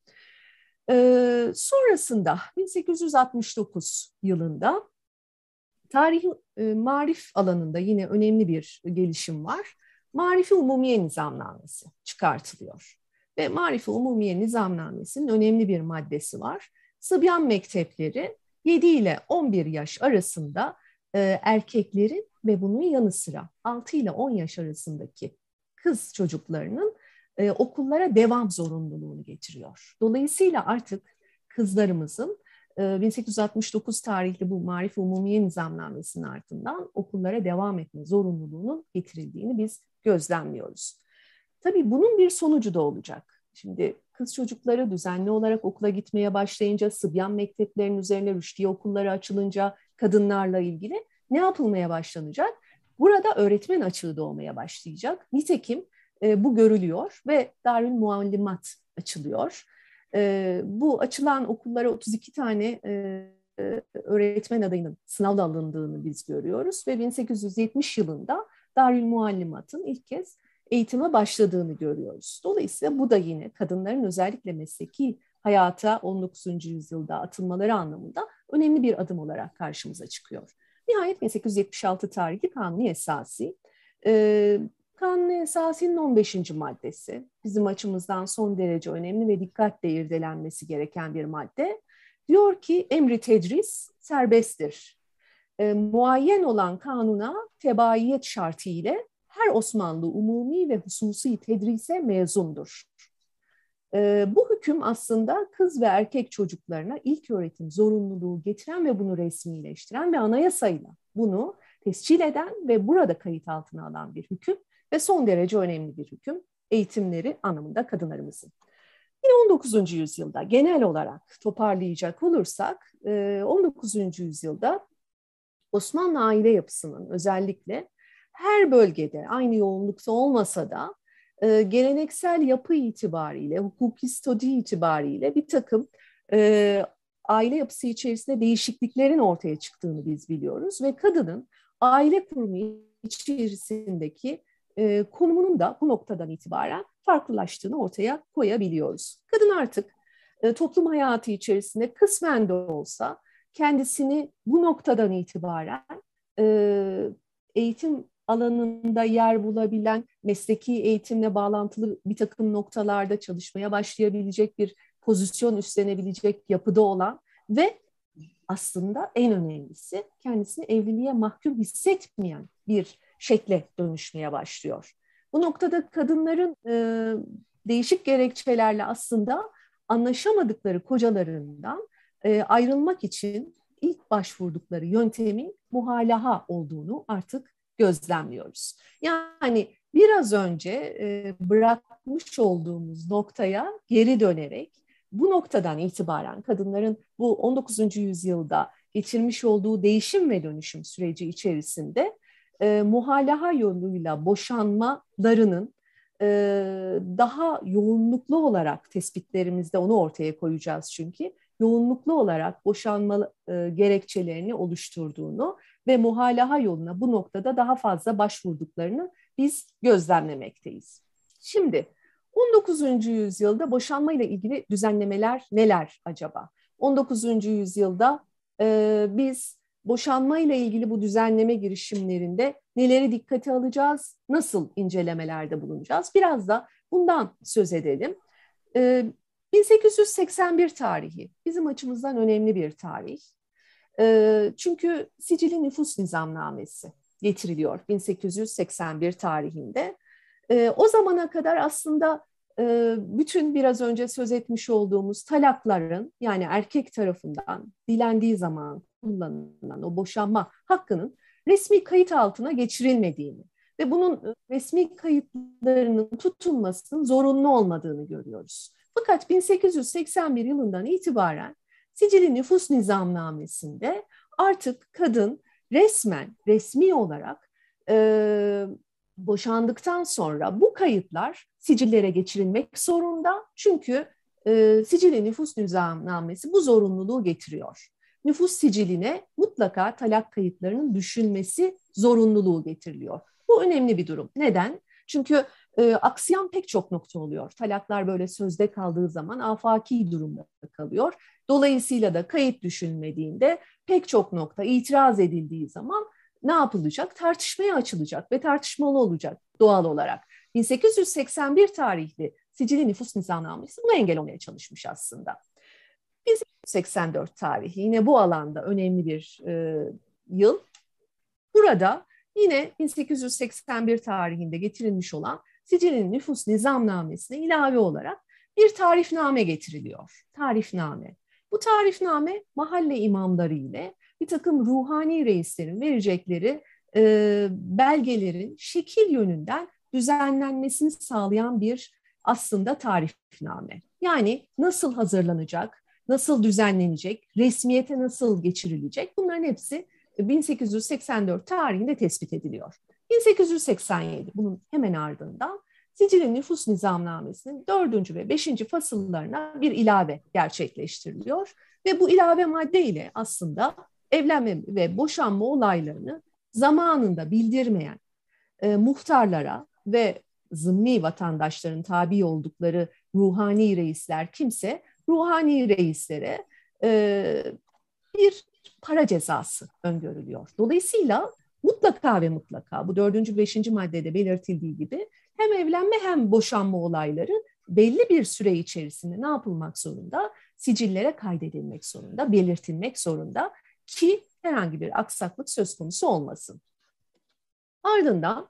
Ee, sonrasında 1869 yılında tarih e, marif alanında yine önemli bir gelişim var. Marifi Umumiye Nizamnamesi çıkartılıyor. Ve Marifi Umumiye Nizamnamesi'nin önemli bir maddesi var. Sıbyan mektepleri 7 ile 11 yaş arasında e, erkeklerin ve bunun yanı sıra 6 ile 10 yaş arasındaki kız çocuklarının e, okullara devam zorunluluğunu getiriyor. Dolayısıyla artık kızlarımızın e, 1869 tarihli bu Marif Umumiye Nizamnamesi'nin ardından okullara devam etme zorunluluğunun getirildiğini biz gözlemliyoruz. Tabii bunun bir sonucu da olacak. Şimdi kız çocukları düzenli olarak okula gitmeye başlayınca, Sıbyan mekteplerinin üzerine rüştiye okulları açılınca kadınlarla ilgili ne yapılmaya başlanacak? Burada öğretmen açığı doğmaya başlayacak. Nitekim e, bu görülüyor ve Darül Muallimat açılıyor. E, bu açılan okullara 32 tane e, öğretmen adayının sınavla alındığını biz görüyoruz ve 1870 yılında Darül Muallimat'ın ilk kez eğitime başladığını görüyoruz. Dolayısıyla bu da yine kadınların özellikle mesleki hayata 19. yüzyılda atılmaları anlamında önemli bir adım olarak karşımıza çıkıyor. Nihayet 1876 tarihi Kanuni Esası. Kanuni Esası'nın 15. maddesi bizim açımızdan son derece önemli ve dikkatle irdelenmesi gereken bir madde. Diyor ki emri tedris serbesttir. E, muayyen olan kanuna tebaiyet şartı ile her Osmanlı umumi ve hususi tedrise mezundur. E, bu hüküm aslında kız ve erkek çocuklarına ilk öğretim zorunluluğu getiren ve bunu resmileştiren ve anayasayla bunu tescil eden ve burada kayıt altına alan bir hüküm ve son derece önemli bir hüküm eğitimleri anlamında kadınlarımızın. Yine 19. yüzyılda genel olarak toparlayacak olursak 19. E, yüzyılda Osmanlı aile yapısının özellikle her bölgede aynı yoğunlukta olmasa da e, geleneksel yapı itibariyle, hukuki statü itibariyle bir takım e, aile yapısı içerisinde değişikliklerin ortaya çıktığını biz biliyoruz ve kadının aile kurumu içerisindeki e, konumunun da bu noktadan itibaren farklılaştığını ortaya koyabiliyoruz. Kadın artık e, toplum hayatı içerisinde kısmen de olsa kendisini bu noktadan itibaren e, eğitim alanında yer bulabilen, mesleki eğitimle bağlantılı bir takım noktalarda çalışmaya başlayabilecek bir pozisyon üstlenebilecek yapıda olan ve aslında en önemlisi kendisini evliliğe mahkum hissetmeyen bir şekle dönüşmeye başlıyor. Bu noktada kadınların e, değişik gerekçelerle aslında anlaşamadıkları kocalarından e, ayrılmak için ilk başvurdukları yöntemin muhalaha olduğunu artık gözlemliyoruz. Yani biraz önce e, bırakmış olduğumuz noktaya geri dönerek bu noktadan itibaren kadınların bu 19. yüzyılda geçirmiş olduğu değişim ve dönüşüm süreci içerisinde e, muhalaha yoluyla boşanmalarının e, daha yoğunluklu olarak tespitlerimizde onu ortaya koyacağız çünkü yoğunluklu olarak boşanma e, gerekçelerini oluşturduğunu ve muhalaha yoluna bu noktada daha fazla başvurduklarını biz gözlemlemekteyiz. Şimdi 19. yüzyılda boşanma ile ilgili düzenlemeler neler acaba? 19. yüzyılda e, biz boşanma ile ilgili bu düzenleme girişimlerinde neleri dikkate alacağız, nasıl incelemelerde bulunacağız? Biraz da bundan söz edelim. Ee, 1881 tarihi bizim açımızdan önemli bir tarih. Ee, çünkü Sicili Nüfus Nizamnamesi getiriliyor 1881 tarihinde. Ee, o zamana kadar aslında bütün biraz önce söz etmiş olduğumuz talakların yani erkek tarafından dilendiği zaman kullanılan o boşanma hakkının resmi kayıt altına geçirilmediğini ve bunun resmi kayıtlarının tutulmasının zorunlu olmadığını görüyoruz. Fakat 1881 yılından itibaren Sicili Nüfus Nizamnamesi'nde artık kadın resmen, resmi olarak e, boşandıktan sonra bu kayıtlar sicillere geçirilmek zorunda. Çünkü e, Sicili Nüfus Nizamnamesi bu zorunluluğu getiriyor nüfus siciline mutlaka talak kayıtlarının düşünmesi zorunluluğu getiriliyor. Bu önemli bir durum. Neden? Çünkü e, aksiyan pek çok nokta oluyor. Talaklar böyle sözde kaldığı zaman afaki durumda kalıyor. Dolayısıyla da kayıt düşünmediğinde pek çok nokta itiraz edildiği zaman ne yapılacak? Tartışmaya açılacak ve tartışmalı olacak doğal olarak. 1881 tarihli Sicili Nüfus Nizamnamesi buna engel olmaya çalışmış aslında. 1884 tarihi yine bu alanda önemli bir e, yıl. Burada yine 1881 tarihinde getirilmiş olan Sicil'in nüfus nizamnamesine ilave olarak bir tarifname getiriliyor. Tarifname. Bu tarifname mahalle imamları ile bir takım ruhani reislerin verecekleri e, belgelerin şekil yönünden düzenlenmesini sağlayan bir aslında tarifname. Yani nasıl hazırlanacak, nasıl düzenlenecek, resmiyete nasıl geçirilecek bunların hepsi 1884 tarihinde tespit ediliyor. 1887 bunun hemen ardından Sicil'in nüfus nizamnamesinin dördüncü ve beşinci fasıllarına bir ilave gerçekleştiriliyor. Ve bu ilave madde ile aslında evlenme ve boşanma olaylarını zamanında bildirmeyen e, muhtarlara ve zımmi vatandaşların tabi oldukları ruhani reisler kimse ruhani reislere e, bir para cezası öngörülüyor. Dolayısıyla mutlaka ve mutlaka bu dördüncü, beşinci maddede belirtildiği gibi hem evlenme hem boşanma olayları belli bir süre içerisinde ne yapılmak zorunda? Sicillere kaydedilmek zorunda, belirtilmek zorunda ki herhangi bir aksaklık söz konusu olmasın. Ardından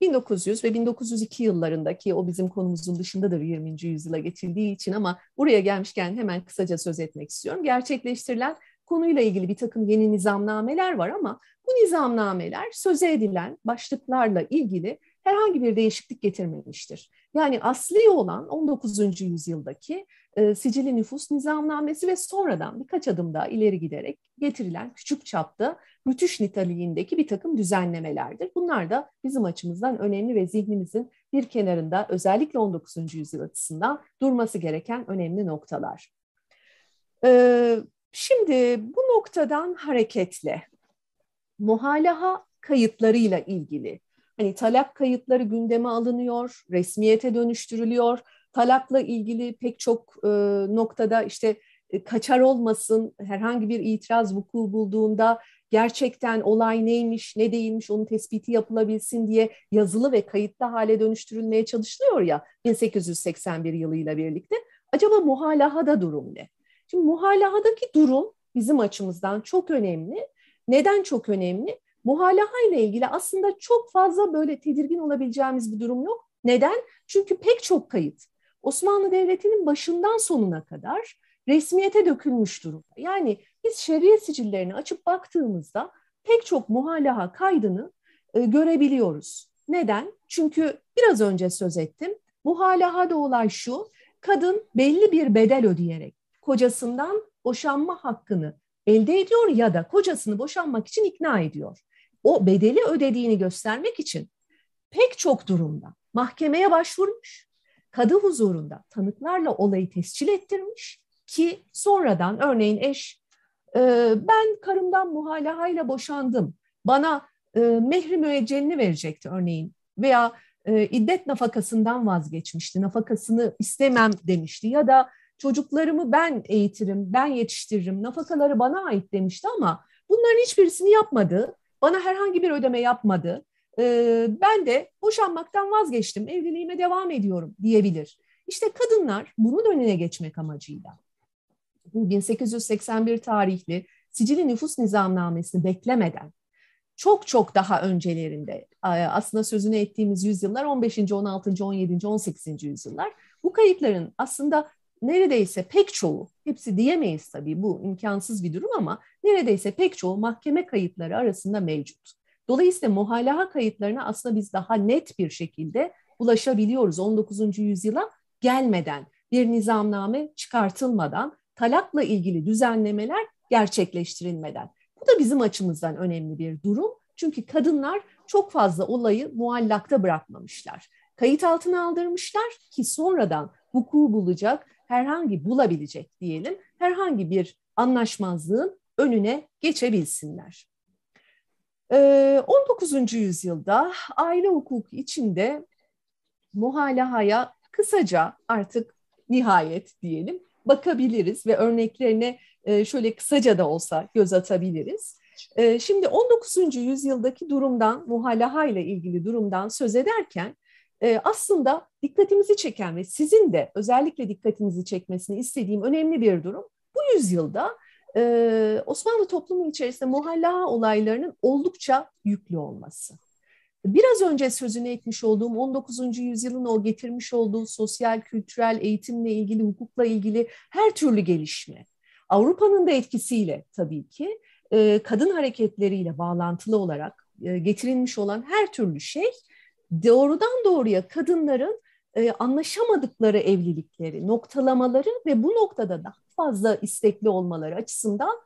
1900 ve 1902 yıllarındaki o bizim konumuzun dışındadır 20. yüzyıla geçildiği için ama buraya gelmişken hemen kısaca söz etmek istiyorum. Gerçekleştirilen konuyla ilgili bir takım yeni nizamnameler var ama bu nizamnameler söze edilen başlıklarla ilgili herhangi bir değişiklik getirmemiştir. Yani asli olan 19. yüzyıldaki e, sicili nüfus nizamnamesi ve sonradan birkaç adım daha ileri giderek getirilen küçük çapta müthiş niteliğindeki bir takım düzenlemelerdir. Bunlar da bizim açımızdan önemli ve zihnimizin bir kenarında özellikle 19. yüzyıl açısından durması gereken önemli noktalar. Ee, şimdi bu noktadan hareketle muhalaha kayıtlarıyla ilgili hani talak kayıtları gündeme alınıyor, resmiyete dönüştürülüyor. Talakla ilgili pek çok e, noktada işte e, kaçar olmasın, herhangi bir itiraz vuku bulduğunda gerçekten olay neymiş, ne değilmiş onun tespiti yapılabilsin diye yazılı ve kayıtlı hale dönüştürülmeye çalışılıyor ya 1881 yılıyla birlikte. Acaba muhalahada durum ne? Şimdi muhalahadaki durum bizim açımızdan çok önemli. Neden çok önemli? Muhalaha ile ilgili aslında çok fazla böyle tedirgin olabileceğimiz bir durum yok. Neden? Çünkü pek çok kayıt Osmanlı Devleti'nin başından sonuna kadar resmiyete dökülmüş durumda. Yani biz şeriat sicillerini açıp baktığımızda pek çok muhalaha kaydını e, görebiliyoruz. Neden? Çünkü biraz önce söz ettim. Muhalahada olay şu, kadın belli bir bedel ödeyerek kocasından boşanma hakkını elde ediyor ya da kocasını boşanmak için ikna ediyor. O bedeli ödediğini göstermek için pek çok durumda mahkemeye başvurmuş, kadı huzurunda tanıklarla olayı tescil ettirmiş ki sonradan örneğin eş e, ben karımdan muhalahayla boşandım. Bana e, mehri müeccelini verecekti örneğin veya e, iddet nafakasından vazgeçmişti. Nafakasını istemem demişti ya da çocuklarımı ben eğitirim, ben yetiştiririm, nafakaları bana ait demişti ama bunların hiçbirisini yapmadı. Bana herhangi bir ödeme yapmadı. E, ben de boşanmaktan vazgeçtim, evliliğime devam ediyorum diyebilir. İşte kadınlar bunun önüne geçmek amacıyla bu 1881 tarihli Sicili Nüfus Nizamnamesini beklemeden çok çok daha öncelerinde aslında sözünü ettiğimiz yüzyıllar 15. 16. 17. 18. yüzyıllar bu kayıtların aslında neredeyse pek çoğu, hepsi diyemeyiz tabii bu imkansız bir durum ama neredeyse pek çoğu mahkeme kayıtları arasında mevcut. Dolayısıyla muhalaha kayıtlarına aslında biz daha net bir şekilde ulaşabiliyoruz 19. yüzyıla gelmeden, bir nizamname çıkartılmadan talakla ilgili düzenlemeler gerçekleştirilmeden. Bu da bizim açımızdan önemli bir durum. Çünkü kadınlar çok fazla olayı muallakta bırakmamışlar. Kayıt altına aldırmışlar ki sonradan vuku bulacak, herhangi bulabilecek diyelim, herhangi bir anlaşmazlığın önüne geçebilsinler. 19. Ee, yüzyılda aile hukuku içinde muhalahaya kısaca artık nihayet diyelim bakabiliriz ve örneklerine e, şöyle kısaca da olsa göz atabiliriz. E, şimdi 19. yüzyıldaki durumdan, muhalaha ile ilgili durumdan söz ederken e, aslında dikkatimizi çeken ve sizin de özellikle dikkatinizi çekmesini istediğim önemli bir durum. Bu yüzyılda Osmanlı toplumu içerisinde muhalaha olaylarının oldukça yüklü olması. Biraz önce sözünü etmiş olduğum 19. yüzyılın o getirmiş olduğu sosyal, kültürel, eğitimle ilgili, hukukla ilgili her türlü gelişme. Avrupa'nın da etkisiyle tabii ki e, kadın hareketleriyle bağlantılı olarak e, getirilmiş olan her türlü şey doğrudan doğruya kadınların e, anlaşamadıkları evlilikleri, noktalamaları ve bu noktada daha fazla istekli olmaları açısından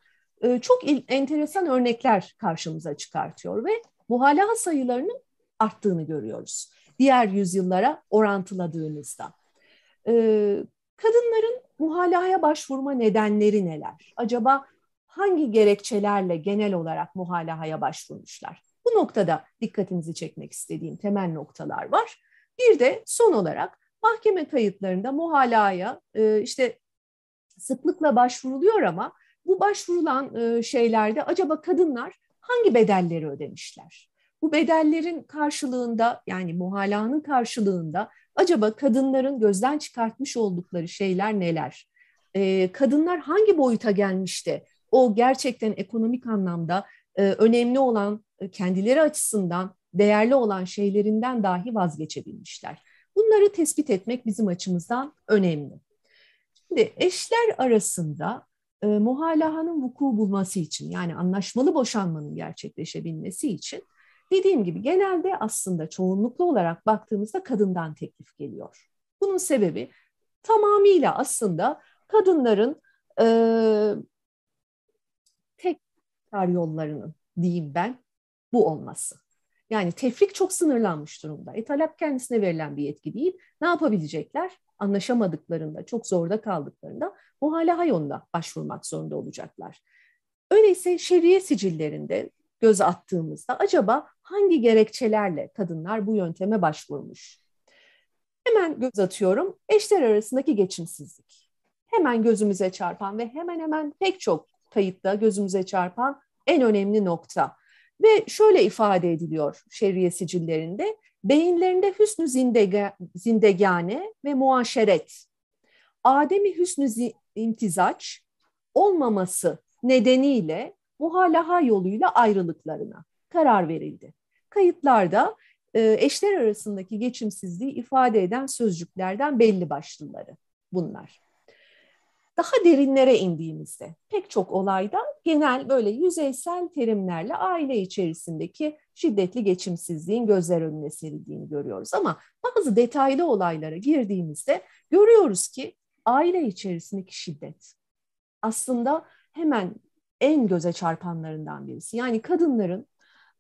çok enteresan örnekler karşımıza çıkartıyor ve muhalaha sayılarının arttığını görüyoruz. diğer yüzyıllara orantıladığımızda. E, kadınların muhalahaya başvurma nedenleri neler? Acaba hangi gerekçelerle genel olarak muhalahaya başvurmuşlar? Bu noktada dikkatinizi çekmek istediğim temel noktalar var. Bir de son olarak mahkeme kayıtlarında muhalaya e, işte sıklıkla başvuruluyor ama bu başvurulan e, şeylerde acaba kadınlar hangi bedelleri ödemişler? Bu bedellerin karşılığında yani muhalanın karşılığında acaba kadınların gözden çıkartmış oldukları şeyler neler? E, kadınlar hangi boyuta gelmişti? O gerçekten ekonomik anlamda önemli olan kendileri açısından değerli olan şeylerinden dahi vazgeçebilmişler. Bunları tespit etmek bizim açımızdan önemli. Şimdi eşler arasında e, muhalahanın vuku bulması için yani anlaşmalı boşanmanın gerçekleşebilmesi için dediğim gibi genelde aslında çoğunluklu olarak baktığımızda kadından teklif geliyor. Bunun sebebi tamamıyla aslında kadınların e, tek yollarının diyeyim ben bu olması. Yani tefrik çok sınırlanmış durumda. E talep kendisine verilen bir yetki değil. Ne yapabilecekler? Anlaşamadıklarında, çok zorda kaldıklarında muhalaha yoluna başvurmak zorunda olacaklar. Öyleyse şeriye sicillerinde göz attığımızda acaba hangi gerekçelerle kadınlar bu yönteme başvurmuş? Hemen göz atıyorum. Eşler arasındaki geçimsizlik. Hemen gözümüze çarpan ve hemen hemen pek çok kayıtta gözümüze çarpan en önemli nokta. Ve şöyle ifade ediliyor şerriye sicillerinde, beyinlerinde hüsnü zindega, zindegane ve muaşeret, Ademi hüsnü imtizaç olmaması nedeniyle muhalaha yoluyla ayrılıklarına karar verildi. Kayıtlarda e, eşler arasındaki geçimsizliği ifade eden sözcüklerden belli başlıları bunlar daha derinlere indiğimizde pek çok olayda genel böyle yüzeysel terimlerle aile içerisindeki şiddetli geçimsizliğin gözler önüne serildiğini görüyoruz. Ama bazı detaylı olaylara girdiğimizde görüyoruz ki aile içerisindeki şiddet aslında hemen en göze çarpanlarından birisi. Yani kadınların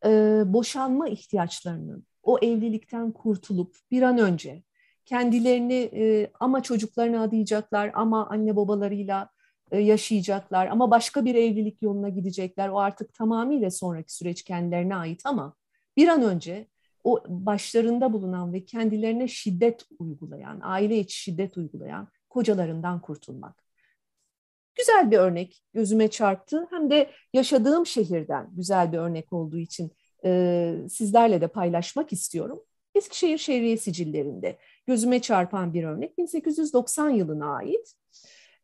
e, boşanma ihtiyaçlarının o evlilikten kurtulup bir an önce kendilerini e, ama çocuklarına adayacaklar ama anne babalarıyla e, yaşayacaklar ama başka bir evlilik yoluna gidecekler. O artık tamamıyla sonraki süreç kendilerine ait ama bir an önce o başlarında bulunan ve kendilerine şiddet uygulayan, aile içi şiddet uygulayan kocalarından kurtulmak. Güzel bir örnek gözüme çarptı. Hem de yaşadığım şehirden güzel bir örnek olduğu için e, sizlerle de paylaşmak istiyorum. Eskişehir Şehriye Sicillerinde gözüme çarpan bir örnek 1890 yılına ait.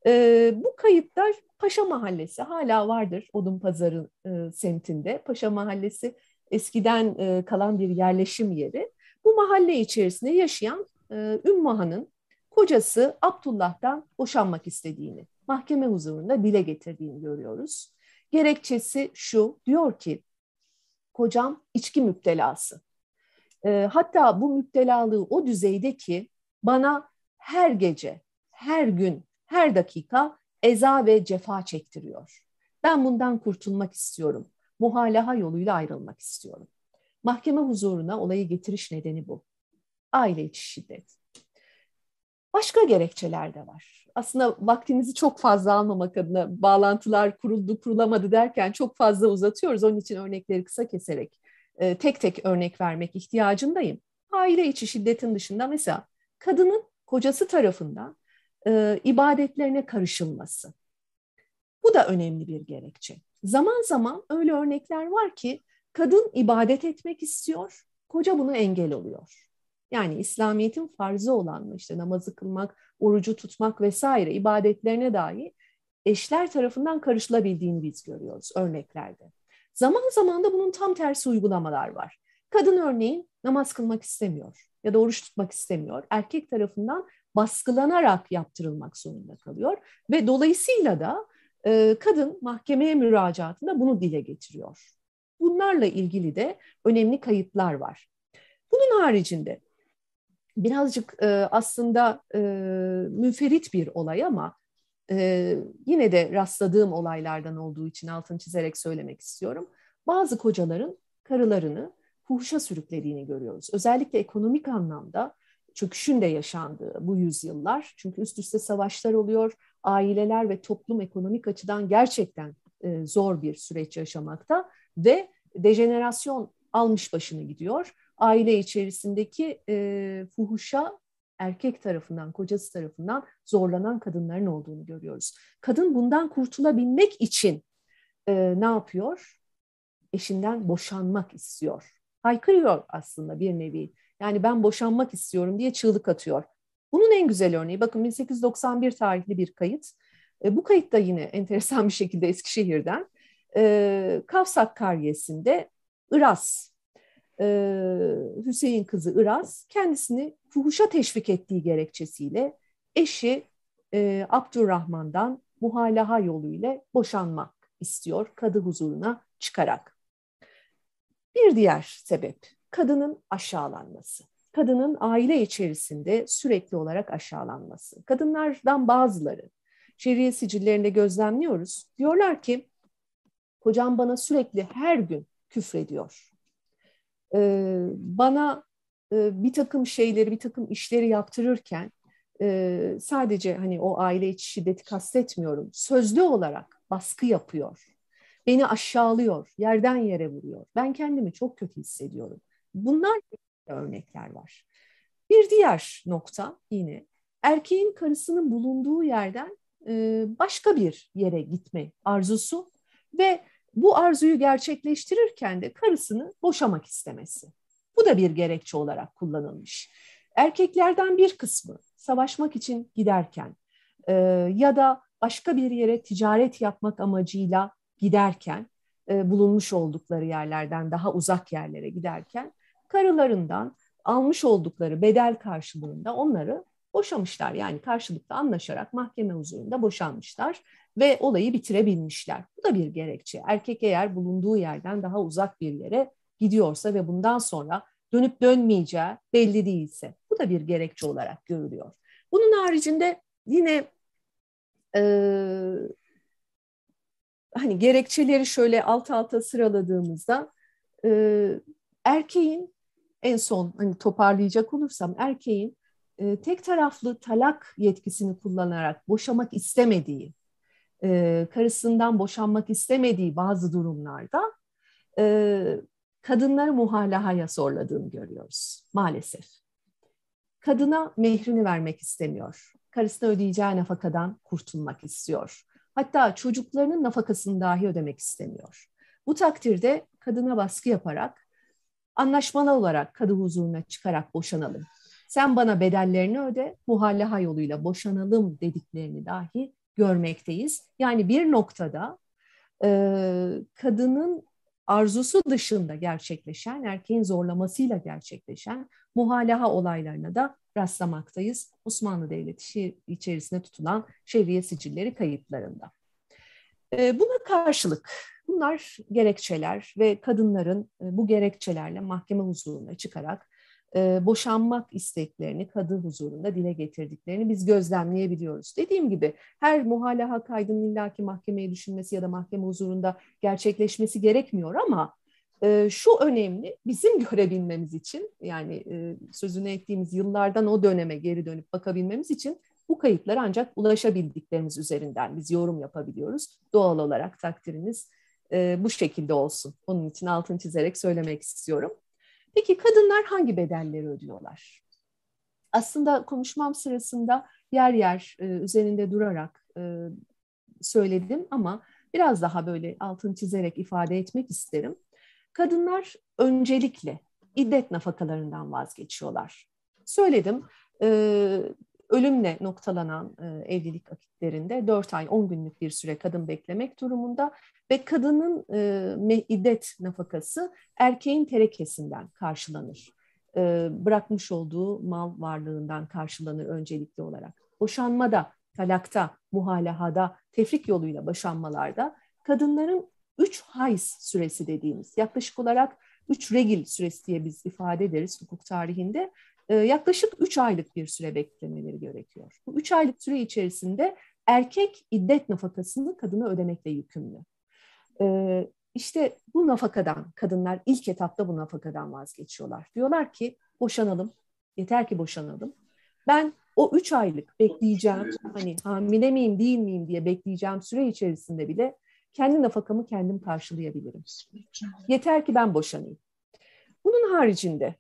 E, bu kayıtlar Paşa Mahallesi hala vardır Odunpazarı e, semtinde. Paşa Mahallesi eskiden e, kalan bir yerleşim yeri. Bu mahalle içerisinde yaşayan e, Ümmü kocası Abdullah'tan boşanmak istediğini mahkeme huzurunda dile getirdiğini görüyoruz. Gerekçesi şu, diyor ki kocam içki müptelası. E, hatta bu müptelalığı o düzeyde ki bana her gece, her gün, her dakika eza ve cefa çektiriyor. Ben bundan kurtulmak istiyorum. Muhalaha yoluyla ayrılmak istiyorum. Mahkeme huzuruna olayı getiriş nedeni bu. Aile içi şiddet. Başka gerekçeler de var. Aslında vaktinizi çok fazla almamak adına bağlantılar kuruldu, kurulamadı derken çok fazla uzatıyoruz. Onun için örnekleri kısa keserek e, tek tek örnek vermek ihtiyacındayım. Aile içi şiddetin dışında mesela kadının kocası tarafından e, ibadetlerine karışılması. Bu da önemli bir gerekçe. Zaman zaman öyle örnekler var ki kadın ibadet etmek istiyor, koca bunu engel oluyor. Yani İslamiyet'in farzı olan işte namazı kılmak, orucu tutmak vesaire ibadetlerine dahi eşler tarafından karışılabildiğini biz görüyoruz örneklerde. Zaman zaman da bunun tam tersi uygulamalar var. Kadın örneğin namaz kılmak istemiyor ya da oruç tutmak istemiyor. Erkek tarafından baskılanarak yaptırılmak zorunda kalıyor ve dolayısıyla da e, kadın mahkemeye müracaatında bunu dile getiriyor. Bunlarla ilgili de önemli kayıtlar var. Bunun haricinde birazcık e, aslında e, müferit bir olay ama e, yine de rastladığım olaylardan olduğu için altını çizerek söylemek istiyorum. Bazı kocaların karılarını fuhuşa sürüklediğini görüyoruz. Özellikle ekonomik anlamda çöküşün de yaşandığı bu yüzyıllar. Çünkü üst üste savaşlar oluyor. Aileler ve toplum ekonomik açıdan gerçekten e, zor bir süreç yaşamakta ve dejenerasyon almış başını gidiyor. Aile içerisindeki e, fuhuşa erkek tarafından, kocası tarafından zorlanan kadınların olduğunu görüyoruz. Kadın bundan kurtulabilmek için e, ne yapıyor? Eşinden boşanmak istiyor. Haykırıyor aslında bir nevi. Yani ben boşanmak istiyorum diye çığlık atıyor. Bunun en güzel örneği bakın 1891 tarihli bir kayıt. E, bu kayıt da yine enteresan bir şekilde Eskişehir'den. E, Kavsak Karyesi'nde Iras, e, Hüseyin kızı Iras kendisini fuhuşa teşvik ettiği gerekçesiyle eşi e, Abdurrahman'dan muhalaha yoluyla boşanmak istiyor kadı huzuruna çıkarak. Bir diğer sebep kadının aşağılanması. Kadının aile içerisinde sürekli olarak aşağılanması. Kadınlardan bazıları şeriye sicillerinde gözlemliyoruz. Diyorlar ki kocam bana sürekli her gün küfrediyor. Ee, bana e, bir takım şeyleri, bir takım işleri yaptırırken e, sadece hani o aile içi şiddeti kastetmiyorum. Sözlü olarak baskı yapıyor. Beni aşağılıyor, yerden yere vuruyor. Ben kendimi çok kötü hissediyorum. Bunlar örnekler var. Bir diğer nokta yine erkeğin karısının bulunduğu yerden e, başka bir yere gitme arzusu ve bu arzuyu gerçekleştirirken de karısını boşamak istemesi. Bu da bir gerekçe olarak kullanılmış. Erkeklerden bir kısmı savaşmak için giderken e, ya da başka bir yere ticaret yapmak amacıyla giderken e, bulunmuş oldukları yerlerden daha uzak yerlere giderken karılarından almış oldukları bedel karşılığında onları boşamışlar. Yani karşılıklı anlaşarak mahkeme huzurunda boşanmışlar ve olayı bitirebilmişler. Bu da bir gerekçe. Erkek eğer bulunduğu yerden daha uzak bir yere gidiyorsa ve bundan sonra dönüp dönmeyeceği belli değilse bu da bir gerekçe olarak görülüyor. Bunun haricinde yine e, hani gerekçeleri şöyle alt alta sıraladığımızda e, erkeğin en son hani toparlayacak olursam erkeğin e, tek taraflı talak yetkisini kullanarak boşamak istemediği, e, karısından boşanmak istemediği bazı durumlarda e, kadınları muhalahaya zorladığını görüyoruz maalesef. Kadına mehrini vermek istemiyor. Karısına ödeyeceği nafakadan kurtulmak istiyor. Hatta çocuklarının nafakasını dahi ödemek istemiyor. Bu takdirde kadına baskı yaparak anlaşmalı olarak kadı huzuruna çıkarak boşanalım. Sen bana bedellerini öde, muhallaha yoluyla boşanalım dediklerini dahi görmekteyiz. Yani bir noktada e, kadının arzusu dışında gerçekleşen, erkeğin zorlamasıyla gerçekleşen muhalaha olaylarına da rastlamaktayız. Osmanlı Devleti içerisinde tutulan şehriye sicilleri kayıtlarında. E, buna karşılık bunlar gerekçeler ve kadınların e, bu gerekçelerle mahkeme huzuruna çıkarak boşanmak isteklerini kadı huzurunda dile getirdiklerini biz gözlemleyebiliyoruz. Dediğim gibi her muhalaha kaydının illaki mahkemeye düşünmesi ya da mahkeme huzurunda gerçekleşmesi gerekmiyor ama şu önemli bizim görebilmemiz için yani sözünü ettiğimiz yıllardan o döneme geri dönüp bakabilmemiz için bu kayıtlara ancak ulaşabildiklerimiz üzerinden biz yorum yapabiliyoruz. Doğal olarak takdiriniz bu şekilde olsun. Onun için altını çizerek söylemek istiyorum. Peki kadınlar hangi bedelleri ödüyorlar? Aslında konuşmam sırasında yer yer e, üzerinde durarak e, söyledim ama biraz daha böyle altını çizerek ifade etmek isterim. Kadınlar öncelikle iddet nafakalarından vazgeçiyorlar. Söyledim, e, ölümle noktalanan e, evlilik akitlerinde 4 ay 10 günlük bir süre kadın beklemek durumunda ve kadının e, iddet nafakası erkeğin terekesinden karşılanır. E, bırakmış olduğu mal varlığından karşılanır öncelikli olarak. Boşanmada, talakta, muhalahada, tefrik yoluyla boşanmalarda kadınların 3 hayz süresi dediğimiz yaklaşık olarak 3 regil süresi diye biz ifade ederiz hukuk tarihinde yaklaşık 3 aylık bir süre beklemeleri gerekiyor. Bu 3 aylık süre içerisinde erkek iddet nafakasını kadına ödemekle yükümlü. Ee, işte bu nafakadan kadınlar ilk etapta bu nafakadan vazgeçiyorlar. Diyorlar ki boşanalım, yeter ki boşanalım. Ben o üç aylık bekleyeceğim, hani hamile miyim değil miyim diye bekleyeceğim süre içerisinde bile kendi nafakamı kendim karşılayabilirim. Yeter ki ben boşanayım. Bunun haricinde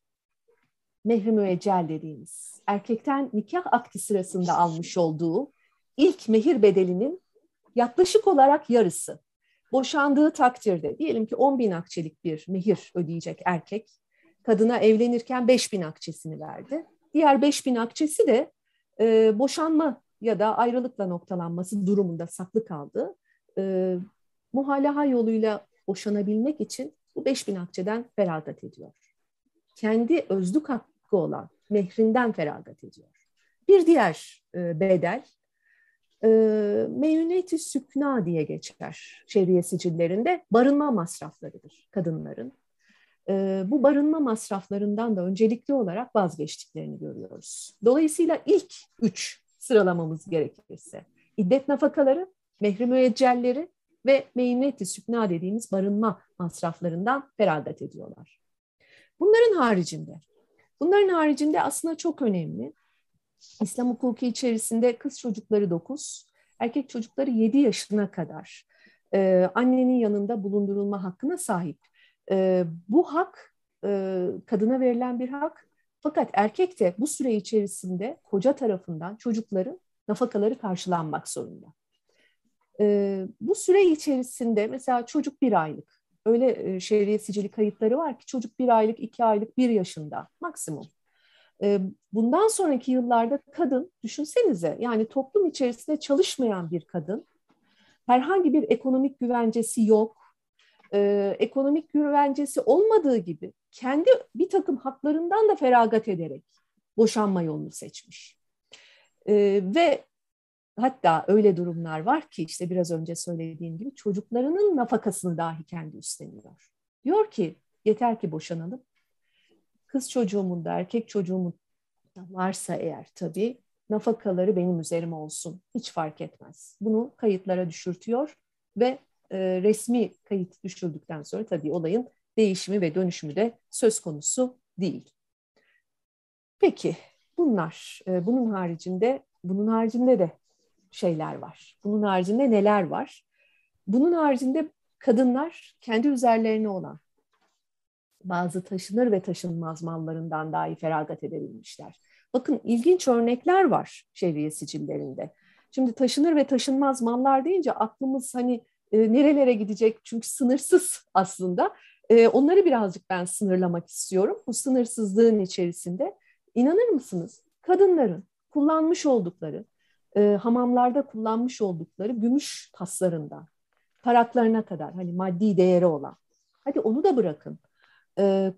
mehri müeccel dediğimiz erkekten nikah akti sırasında almış olduğu ilk mehir bedelinin yaklaşık olarak yarısı. Boşandığı takdirde diyelim ki 10 bin akçelik bir mehir ödeyecek erkek kadına evlenirken 5 bin akçesini verdi. Diğer 5 bin akçesi de e, boşanma ya da ayrılıkla noktalanması durumunda saklı kaldı. E, muhalaha yoluyla boşanabilmek için bu 5 bin akçeden feragat ediyor. Kendi özlük hakkı olan mehrinden feragat ediyor. Bir diğer e, bedel e, meyuneti sükna diye geçer şeriye sicillerinde barınma masraflarıdır kadınların. E, bu barınma masraflarından da öncelikli olarak vazgeçtiklerini görüyoruz. Dolayısıyla ilk üç sıralamamız gerekirse iddet nafakaları, mehri müeccelleri ve meyuneti sükna dediğimiz barınma masraflarından feragat ediyorlar. Bunların haricinde, bunların haricinde aslında çok önemli İslam hukuku içerisinde kız çocukları 9, erkek çocukları 7 yaşına kadar e, annenin yanında bulundurulma hakkına sahip. E, bu hak e, kadına verilen bir hak fakat erkek de bu süre içerisinde koca tarafından çocukların nafakaları karşılanmak zorunda. E, bu süre içerisinde mesela çocuk bir aylık, öyle e, şehriye sicili kayıtları var ki çocuk bir aylık, iki aylık, bir yaşında maksimum. Bundan sonraki yıllarda kadın, düşünsenize yani toplum içerisinde çalışmayan bir kadın, herhangi bir ekonomik güvencesi yok, ekonomik güvencesi olmadığı gibi kendi bir takım haklarından da feragat ederek boşanma yolunu seçmiş. Ve hatta öyle durumlar var ki işte biraz önce söylediğim gibi çocuklarının nafakasını dahi kendi üstleniyor. Diyor ki yeter ki boşanalım, kız çocuğumun da erkek çocuğumun da varsa eğer tabii nafakaları benim üzerime olsun. Hiç fark etmez. Bunu kayıtlara düşürtüyor ve e, resmi kayıt düşürdükten sonra tabii olayın değişimi ve dönüşümü de söz konusu değil. Peki bunlar, e, bunun haricinde, bunun haricinde de şeyler var. Bunun haricinde neler var? Bunun haricinde kadınlar kendi üzerlerine olan bazı taşınır ve taşınmaz mallarından dahi feragat edebilmişler. Bakın ilginç örnekler var şehriye sicillerinde. Şimdi taşınır ve taşınmaz mallar deyince aklımız hani e, nerelere gidecek çünkü sınırsız aslında. E, onları birazcık ben sınırlamak istiyorum. Bu sınırsızlığın içerisinde inanır mısınız? Kadınların kullanmış oldukları, e, hamamlarda kullanmış oldukları gümüş taslarından, taraklarına kadar hani maddi değeri olan. Hadi onu da bırakın e,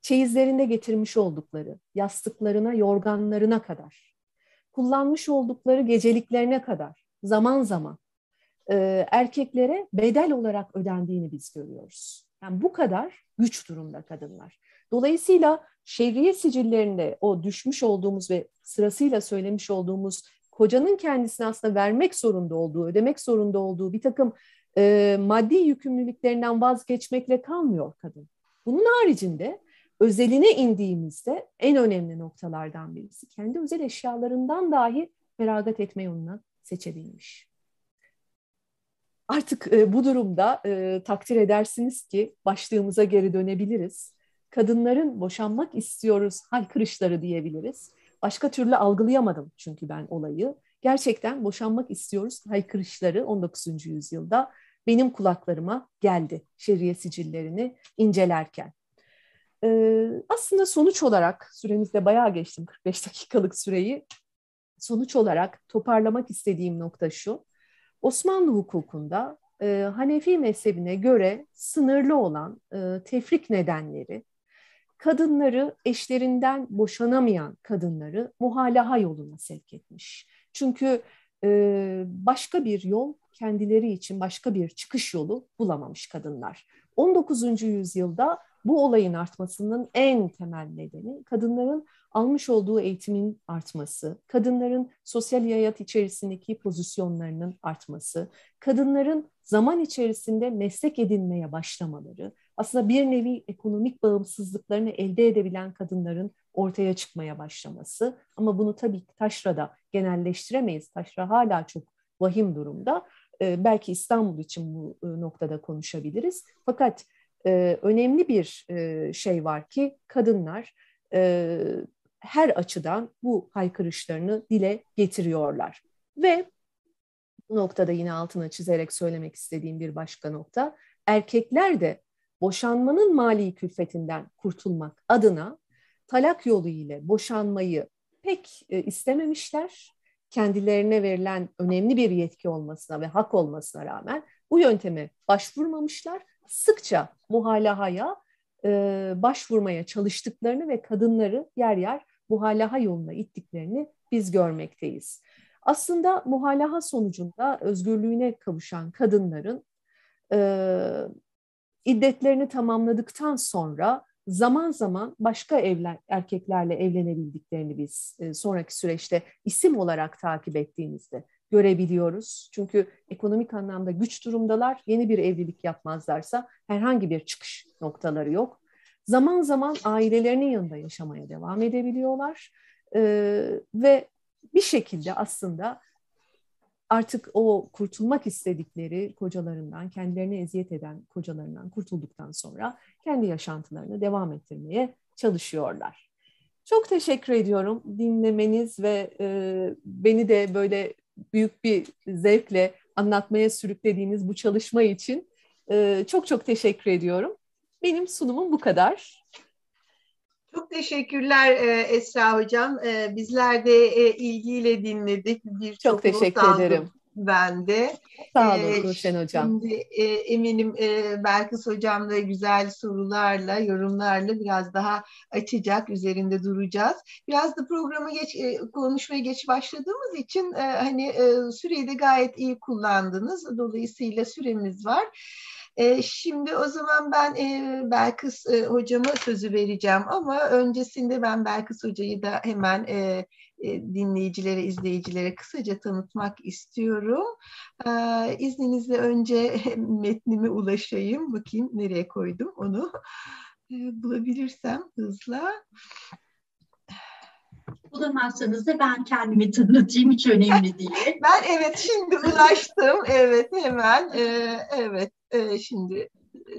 çeyizlerinde getirmiş oldukları, yastıklarına, yorganlarına kadar, kullanmış oldukları geceliklerine kadar zaman zaman e, erkeklere bedel olarak ödendiğini biz görüyoruz. Yani bu kadar güç durumda kadınlar. Dolayısıyla şehriye sicillerinde o düşmüş olduğumuz ve sırasıyla söylemiş olduğumuz kocanın kendisine aslında vermek zorunda olduğu, ödemek zorunda olduğu bir takım e, maddi yükümlülüklerinden vazgeçmekle kalmıyor kadın. Bunun haricinde özeline indiğimizde en önemli noktalardan birisi kendi özel eşyalarından dahi feragat etme yoluna seçebilmiş. Artık e, bu durumda e, takdir edersiniz ki başlığımıza geri dönebiliriz. Kadınların boşanmak istiyoruz haykırışları diyebiliriz. Başka türlü algılayamadım çünkü ben olayı. Gerçekten boşanmak istiyoruz haykırışları 19. yüzyılda benim kulaklarıma geldi şeriye sicillerini incelerken. Ee, aslında sonuç olarak süremizde bayağı geçtim 45 dakikalık süreyi. Sonuç olarak toparlamak istediğim nokta şu. Osmanlı hukukunda e, Hanefi mezhebine göre sınırlı olan e, tefrik nedenleri, kadınları eşlerinden boşanamayan kadınları muhalaha yoluna sevk etmiş. Çünkü e, başka bir yol kendileri için başka bir çıkış yolu bulamamış kadınlar. 19. yüzyılda bu olayın artmasının en temel nedeni kadınların almış olduğu eğitimin artması, kadınların sosyal hayat içerisindeki pozisyonlarının artması, kadınların zaman içerisinde meslek edinmeye başlamaları, aslında bir nevi ekonomik bağımsızlıklarını elde edebilen kadınların ortaya çıkmaya başlaması. Ama bunu tabii Taşra'da genelleştiremeyiz. Taşra hala çok vahim durumda. Ee, belki İstanbul için bu e, noktada konuşabiliriz. Fakat e, önemli bir e, şey var ki kadınlar e, her açıdan bu haykırışlarını dile getiriyorlar. Ve bu noktada yine altına çizerek söylemek istediğim bir başka nokta, erkekler de boşanmanın mali külfetinden kurtulmak adına talak yolu ile boşanmayı pek e, istememişler. Kendilerine verilen önemli bir yetki olmasına ve hak olmasına rağmen bu yönteme başvurmamışlar. Sıkça muhalahaya e, başvurmaya çalıştıklarını ve kadınları yer yer muhalaha yoluna ittiklerini biz görmekteyiz. Aslında muhalaha sonucunda özgürlüğüne kavuşan kadınların e, iddetlerini tamamladıktan sonra zaman zaman başka evler, erkeklerle evlenebildiklerini biz e, sonraki süreçte isim olarak takip ettiğimizde görebiliyoruz. Çünkü ekonomik anlamda güç durumdalar. Yeni bir evlilik yapmazlarsa herhangi bir çıkış noktaları yok. Zaman zaman ailelerinin yanında yaşamaya devam edebiliyorlar. E, ve bir şekilde aslında artık o kurtulmak istedikleri kocalarından, kendilerine eziyet eden kocalarından kurtulduktan sonra kendi yaşantılarını devam ettirmeye çalışıyorlar. Çok teşekkür ediyorum dinlemeniz ve e, beni de böyle büyük bir zevkle anlatmaya sürüklediğiniz bu çalışma için e, çok çok teşekkür ediyorum. Benim sunumum bu kadar. Çok teşekkürler e, Esra Hocam. E, bizler de e, ilgiyle dinledik. Bir çok teşekkür ederim. Ben de. Sağ olun Gülşen Hocam. Şimdi eminim Belkıs Hocam da güzel sorularla, yorumlarla biraz daha açacak, üzerinde duracağız. Biraz da programı geç, konuşmaya geç başladığımız için hani süreyi de gayet iyi kullandınız. Dolayısıyla süremiz var. E, şimdi o zaman ben e, Belkıs e, hocama sözü vereceğim ama öncesinde ben Belkıs hocayı da hemen e, e, dinleyicilere, izleyicilere kısaca tanıtmak istiyorum. E, izninizle önce metnime ulaşayım. Bakayım nereye koydum onu. E, bulabilirsem hızla. Bulamazsanız da ben kendimi tanıtayım hiç önemli değil. ben evet şimdi ulaştım. Evet hemen. E, evet e, şimdi e,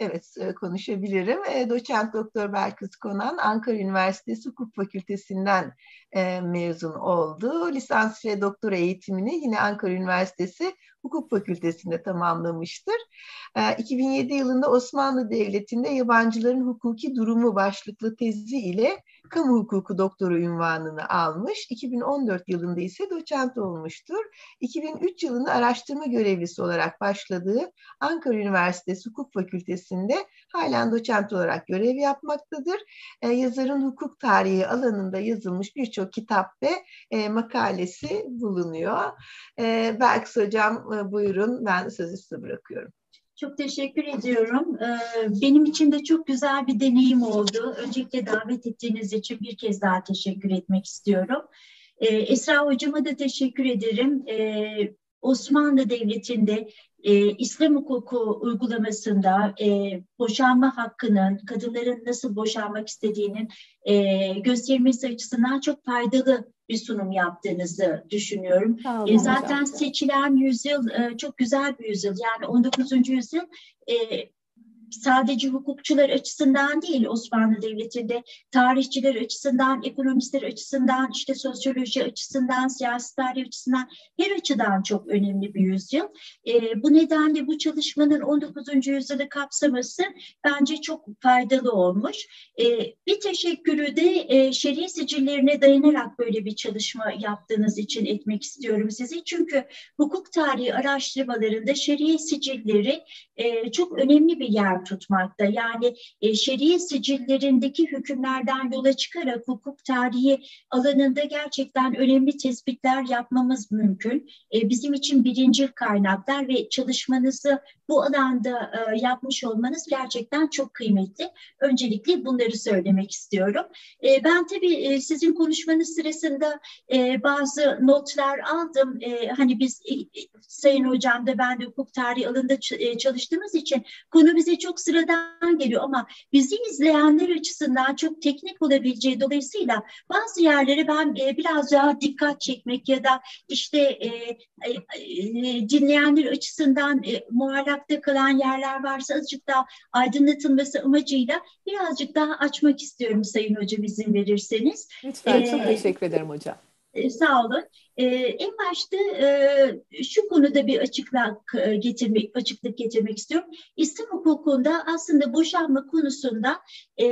evet e, konuşabilirim. E, doçent Doktor Belkıs Konan Ankara Üniversitesi Hukuk Fakültesinden mezun oldu. Lisans ve doktora eğitimini yine Ankara Üniversitesi Hukuk Fakültesi'nde tamamlamıştır. 2007 yılında Osmanlı Devleti'nde yabancıların hukuki durumu başlıklı tezi ile kamu hukuku doktoru ünvanını almış. 2014 yılında ise doçent olmuştur. 2003 yılında araştırma görevlisi olarak başladığı Ankara Üniversitesi Hukuk Fakültesi'nde halen doçent olarak görev yapmaktadır. E, yazarın hukuk tarihi alanında yazılmış birçok kitap ve e, makalesi bulunuyor. E, Belkıs Hocam e, buyurun ben sözü size bırakıyorum. Çok teşekkür ediyorum. Ee, benim için de çok güzel bir deneyim oldu. Öncelikle davet ettiğiniz için bir kez daha teşekkür etmek istiyorum. Ee, Esra Hocama da teşekkür ederim. Ee, Osmanlı Devleti'nde e, İslam hukuku uygulamasında e, boşanma hakkının, kadınların nasıl boşanmak istediğinin e, gösterilmesi açısından çok faydalı bir sunum yaptığınızı düşünüyorum. E, zaten seçilen yüzyıl e, çok güzel bir yüzyıl. Yani 19. yüzyıl e, sadece hukukçular açısından değil Osmanlı Devleti'nde tarihçiler açısından, ekonomistler açısından, işte sosyoloji açısından, siyasi tarih açısından her açıdan çok önemli bir yüzyıl. E, bu nedenle bu çalışmanın 19. yüzyılı kapsaması bence çok faydalı olmuş. E, bir teşekkürü de e, şer'i sicillerine dayanarak böyle bir çalışma yaptığınız için etmek istiyorum size. Çünkü hukuk tarihi araştırmalarında şer'i sicilleri e, çok önemli bir yer tutmakta. Yani e, şeriye sicillerindeki hükümlerden yola çıkarak hukuk tarihi alanında gerçekten önemli tespitler yapmamız mümkün. E, bizim için birinci kaynaklar ve çalışmanızı bu alanda e, yapmış olmanız gerçekten çok kıymetli. Öncelikle bunları söylemek istiyorum. E, ben tabii e, sizin konuşmanız sırasında e, bazı notlar aldım. E, hani biz e, Sayın Hocam da ben de hukuk tarihi alanında e, çalıştığımız için konu bize çok sıradan geliyor ama bizi izleyenler açısından çok teknik olabileceği dolayısıyla bazı yerlere ben e, biraz daha dikkat çekmek ya da işte e, e, e, dinleyenler açısından e, muallakta kalan yerler varsa azıcık daha aydınlatılması amacıyla birazcık daha açmak istiyorum Sayın Hocam izin verirseniz. Lütfen, ee, çok teşekkür ederim hocam. E, sağ olun. E, en başta e, şu konuda bir açıklık e, getirmek, açıklık getirmek istiyorum. İslam hukukunda aslında boşanma konusunda e,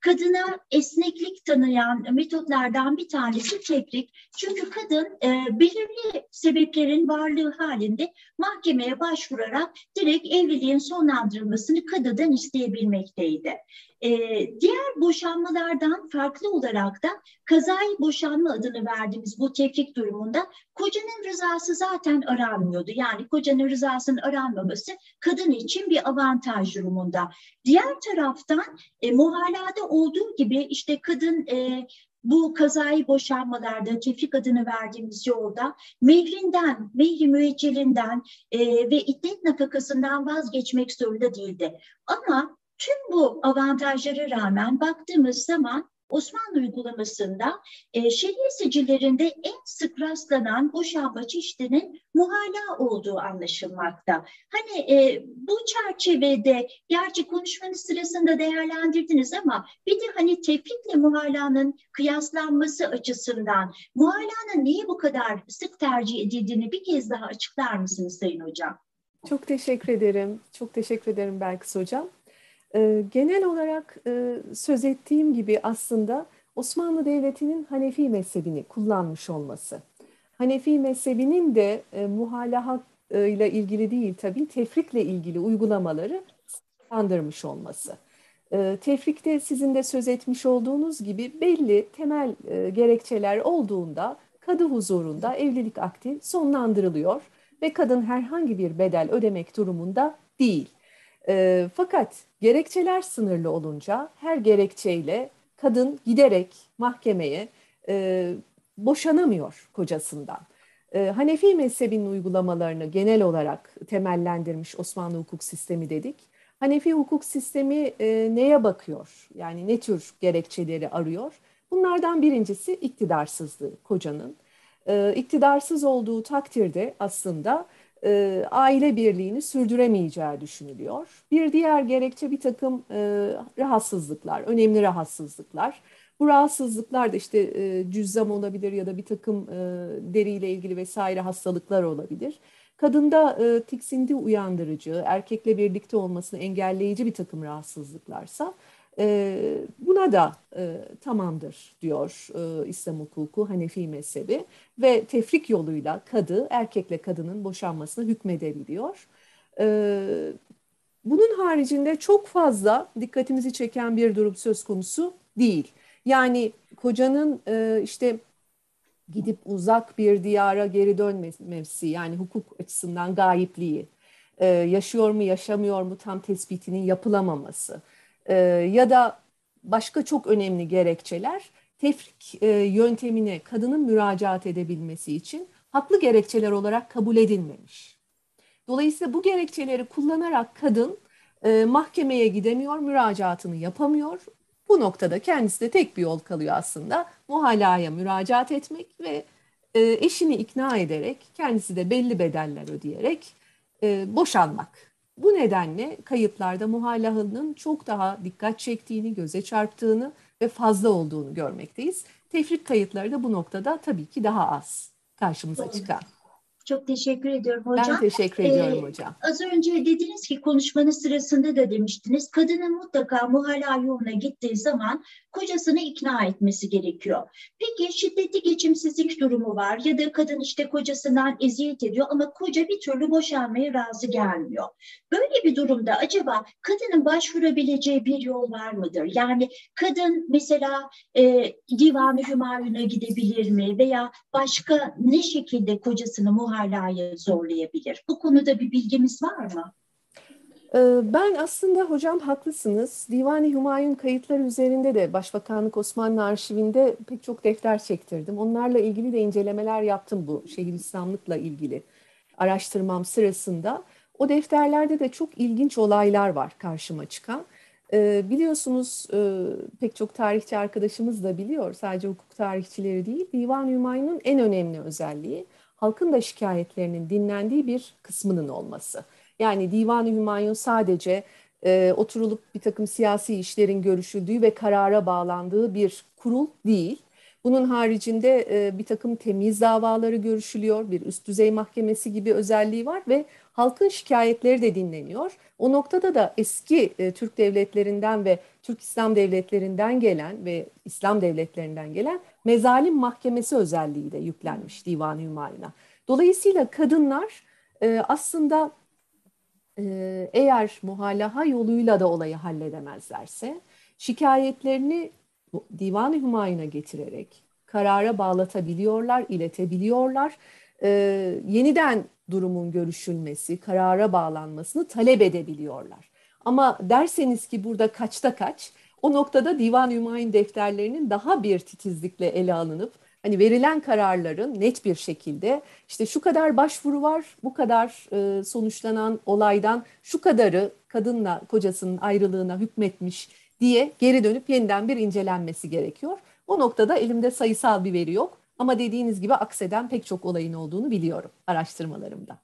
kadına esneklik tanıyan metotlardan bir tanesi tebrik. Çünkü kadın belirli sebeplerin varlığı halinde mahkemeye başvurarak direkt evliliğin sonlandırılmasını kadıdan isteyebilmekteydi. Diğer boşanmalardan farklı olarak da kazayı boşanma adını verdiğimiz bu tefrik durumunda kocanın rızası zaten aranmıyordu. Yani kocanın rızasının aranmaması kadın için bir avantaj durumunda. Diğer taraftan e, muhalada olduğu gibi işte kadın e, bu kazayı boşanmalarda tefrik adını verdiğimiz yolda mehrinden, mehri müeccelinden e, ve iddet nafakasından vazgeçmek zorunda değildi. Ama tüm bu avantajlara rağmen baktığımız zaman Osmanlı uygulamasında e, şeriye sicillerinde en sık rastlanan boşanma çeşidinin muhala olduğu anlaşılmakta. Hani e, bu çerçevede gerçi konuşmanız sırasında değerlendirdiniz ama bir de hani tefrikle muhalanın kıyaslanması açısından muhalanın niye bu kadar sık tercih edildiğini bir kez daha açıklar mısınız Sayın Hocam? Çok teşekkür ederim. Çok teşekkür ederim Belkıs Hocam. Ee, genel olarak e, söz ettiğim gibi aslında Osmanlı Devleti'nin Hanefi mezhebini kullanmış olması. Hanefi mezhebinin de e, muhalahat ile ilgili değil tabii tefrikle ilgili uygulamaları kandırmış olması. E, tefrikte sizin de söz etmiş olduğunuz gibi belli temel e, gerekçeler olduğunda kadı huzurunda evlilik akti sonlandırılıyor ve kadın herhangi bir bedel ödemek durumunda değil. E, fakat gerekçeler sınırlı olunca her gerekçeyle kadın giderek mahkemeye e, boşanamıyor kocasından. E, Hanefi mezhebinin uygulamalarını genel olarak temellendirmiş Osmanlı hukuk sistemi dedik. Hanefi hukuk sistemi e, neye bakıyor? Yani ne tür gerekçeleri arıyor? Bunlardan birincisi iktidarsızlığı kocanın. E, iktidarsız olduğu takdirde aslında e, aile birliğini sürdüremeyeceği düşünülüyor. Bir diğer gerekçe bir takım e, rahatsızlıklar, önemli rahatsızlıklar. Bu rahatsızlıklar da işte e, cüzzam olabilir ya da bir takım e, deriyle ilgili vesaire hastalıklar olabilir. Kadında e, tiksinti uyandırıcı, erkekle birlikte olmasını engelleyici bir takım rahatsızlıklarsa e, buna da e, tamamdır diyor e, İslam hukuku Hanefi mezhebi ve tefrik yoluyla kadı erkekle kadının boşanmasına hükmedebiliyor. E, bunun haricinde çok fazla dikkatimizi çeken bir durum söz konusu değil. Yani kocanın e, işte gidip uzak bir diyara geri dönmesi yani hukuk açısından gayipliği, e, yaşıyor mu yaşamıyor mu tam tespitinin yapılamaması e, ya da başka çok önemli gerekçeler tefrik e, yöntemine kadının müracaat edebilmesi için haklı gerekçeler olarak kabul edilmemiş. Dolayısıyla bu gerekçeleri kullanarak kadın e, mahkemeye gidemiyor, müracaatını yapamıyor. Bu noktada kendisi de tek bir yol kalıyor aslında. Muhalaya müracaat etmek ve e, eşini ikna ederek, kendisi de belli bedeller ödeyerek e, boşanmak. Bu nedenle kayıtlarda muhallahının çok daha dikkat çektiğini, göze çarptığını ve fazla olduğunu görmekteyiz. Tefrik kayıtları da bu noktada tabii ki daha az karşımıza çıkan. Çok teşekkür ediyorum hocam. Ben teşekkür ediyorum ee, hocam. Az önce dediniz ki konuşmanın sırasında da demiştiniz. Kadının mutlaka muhala yoluna gittiği zaman kocasını ikna etmesi gerekiyor. Peki şiddetli geçimsizlik durumu var ya da kadın işte kocasından eziyet ediyor ama koca bir türlü boşanmaya razı gelmiyor. Böyle bir durumda acaba kadının başvurabileceği bir yol var mıdır? Yani kadın mesela e, Divan-ı Hümayun'a gidebilir mi veya başka ne şekilde kocasını muhallaya zorlayabilir? Bu konuda bir bilgimiz var mı? Ee, ben aslında hocam haklısınız. Divani Hümayun kayıtları üzerinde de Başbakanlık Osmanlı Arşivinde pek çok defter çektirdim. Onlarla ilgili de incelemeler yaptım bu şehir İslamlıkla ilgili araştırmam sırasında. O defterlerde de çok ilginç olaylar var karşıma çıkan. Ee, biliyorsunuz e, pek çok tarihçi arkadaşımız da biliyor. Sadece hukuk tarihçileri değil. Divan Hümayun'un en önemli özelliği halkın da şikayetlerinin dinlendiği bir kısmının olması. Yani Divan-ı Hümayun sadece e, oturulup bir takım siyasi işlerin görüşüldüğü ve karara bağlandığı bir kurul değil. Bunun haricinde e, bir takım temiz davaları görüşülüyor, bir üst düzey mahkemesi gibi özelliği var ve halkın şikayetleri de dinleniyor. O noktada da eski e, Türk devletlerinden ve Türk İslam devletlerinden gelen ve İslam devletlerinden gelen mezalim mahkemesi özelliği de yüklenmiş Divan-ı Hümayun'a. Dolayısıyla kadınlar e, aslında e, eğer muhallaha yoluyla da olayı halledemezlerse şikayetlerini Divan-ı Hümayun'a getirerek karara bağlatabiliyorlar, iletebiliyorlar. E, yeniden durumun görüşülmesi, karara bağlanmasını talep edebiliyorlar. Ama derseniz ki burada kaçta kaç, o noktada Divan-ı Hümayun defterlerinin daha bir titizlikle ele alınıp hani verilen kararların net bir şekilde işte şu kadar başvuru var, bu kadar e, sonuçlanan olaydan şu kadarı kadınla kocasının ayrılığına hükmetmiş diye geri dönüp yeniden bir incelenmesi gerekiyor. O noktada elimde sayısal bir veri yok ama dediğiniz gibi akseden pek çok olayın olduğunu biliyorum araştırmalarımda.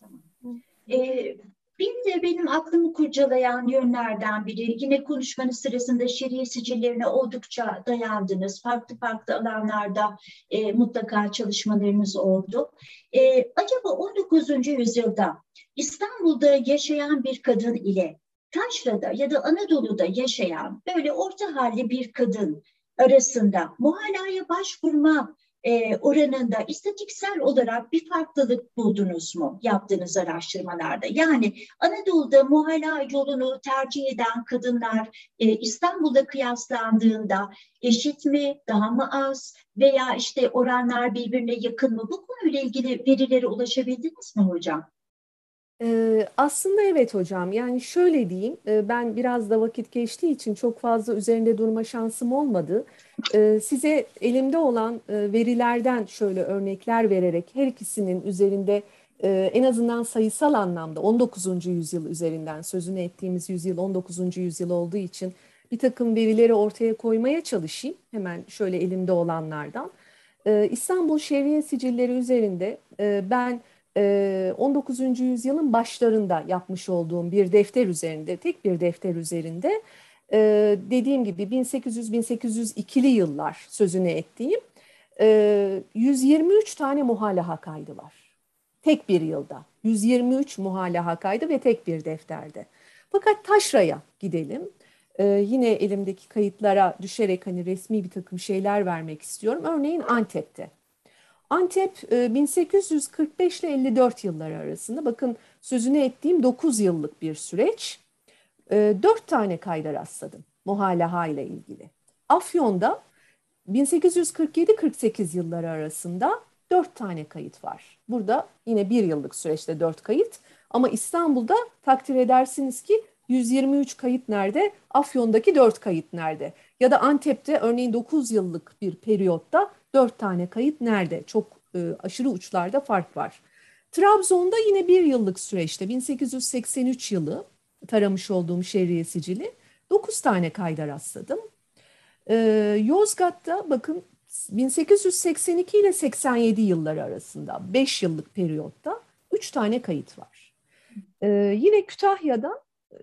Tamam. Ee, bir de benim aklımı kurcalayan yönlerden biri, yine konuşmanız sırasında şeriye sicillerine oldukça dayandınız. Farklı farklı alanlarda e, mutlaka çalışmalarınız oldu. E, acaba 19. yüzyılda İstanbul'da yaşayan bir kadın ile Taşra'da ya da Anadolu'da yaşayan böyle orta halli bir kadın arasında muhalaya başvurma e, oranında istatiksel olarak bir farklılık buldunuz mu yaptığınız araştırmalarda? Yani Anadolu'da muhala yolunu tercih eden kadınlar e, İstanbul'da kıyaslandığında eşit mi, daha mı az veya işte oranlar birbirine yakın mı? Bu konuyla ilgili verilere ulaşabildiniz mi hocam? Aslında evet hocam yani şöyle diyeyim ben biraz da vakit geçtiği için çok fazla üzerinde durma şansım olmadı. size elimde olan verilerden şöyle örnekler vererek her ikisinin üzerinde en azından sayısal anlamda 19. yüzyıl üzerinden sözünü ettiğimiz yüzyıl 19. yüzyıl olduğu için bir takım verileri ortaya koymaya çalışayım. Hemen şöyle elimde olanlardan. İstanbul Şehriye Sicilleri üzerinde ben 19. yüzyılın başlarında yapmış olduğum bir defter üzerinde, tek bir defter üzerinde dediğim gibi 1800-1802'li yıllar sözünü ettiğim 123 tane muhalaha kaydı var. Tek bir yılda 123 muhalaha kaydı ve tek bir defterde. Fakat Taşra'ya gidelim. yine elimdeki kayıtlara düşerek hani resmi bir takım şeyler vermek istiyorum. Örneğin Antep'te. Antep 1845 e, ile 54 yılları arasında bakın sözünü ettiğim 9 yıllık bir süreç. 4 e, tane kayda rastladım muhalaha ile ilgili. Afyon'da 1847-48 yılları arasında 4 tane kayıt var. Burada yine bir yıllık süreçte 4 kayıt ama İstanbul'da takdir edersiniz ki 123 kayıt nerede? Afyon'daki 4 kayıt nerede? Ya da Antep'te örneğin 9 yıllık bir periyotta dört tane kayıt nerede? Çok e, aşırı uçlarda fark var. Trabzon'da yine bir yıllık süreçte 1883 yılı taramış olduğum şehriye sicili 9 tane kayda rastladım. E, Yozgat'ta bakın 1882 ile 87 yılları arasında 5 yıllık periyotta 3 tane kayıt var. E, yine Kütahya'da e,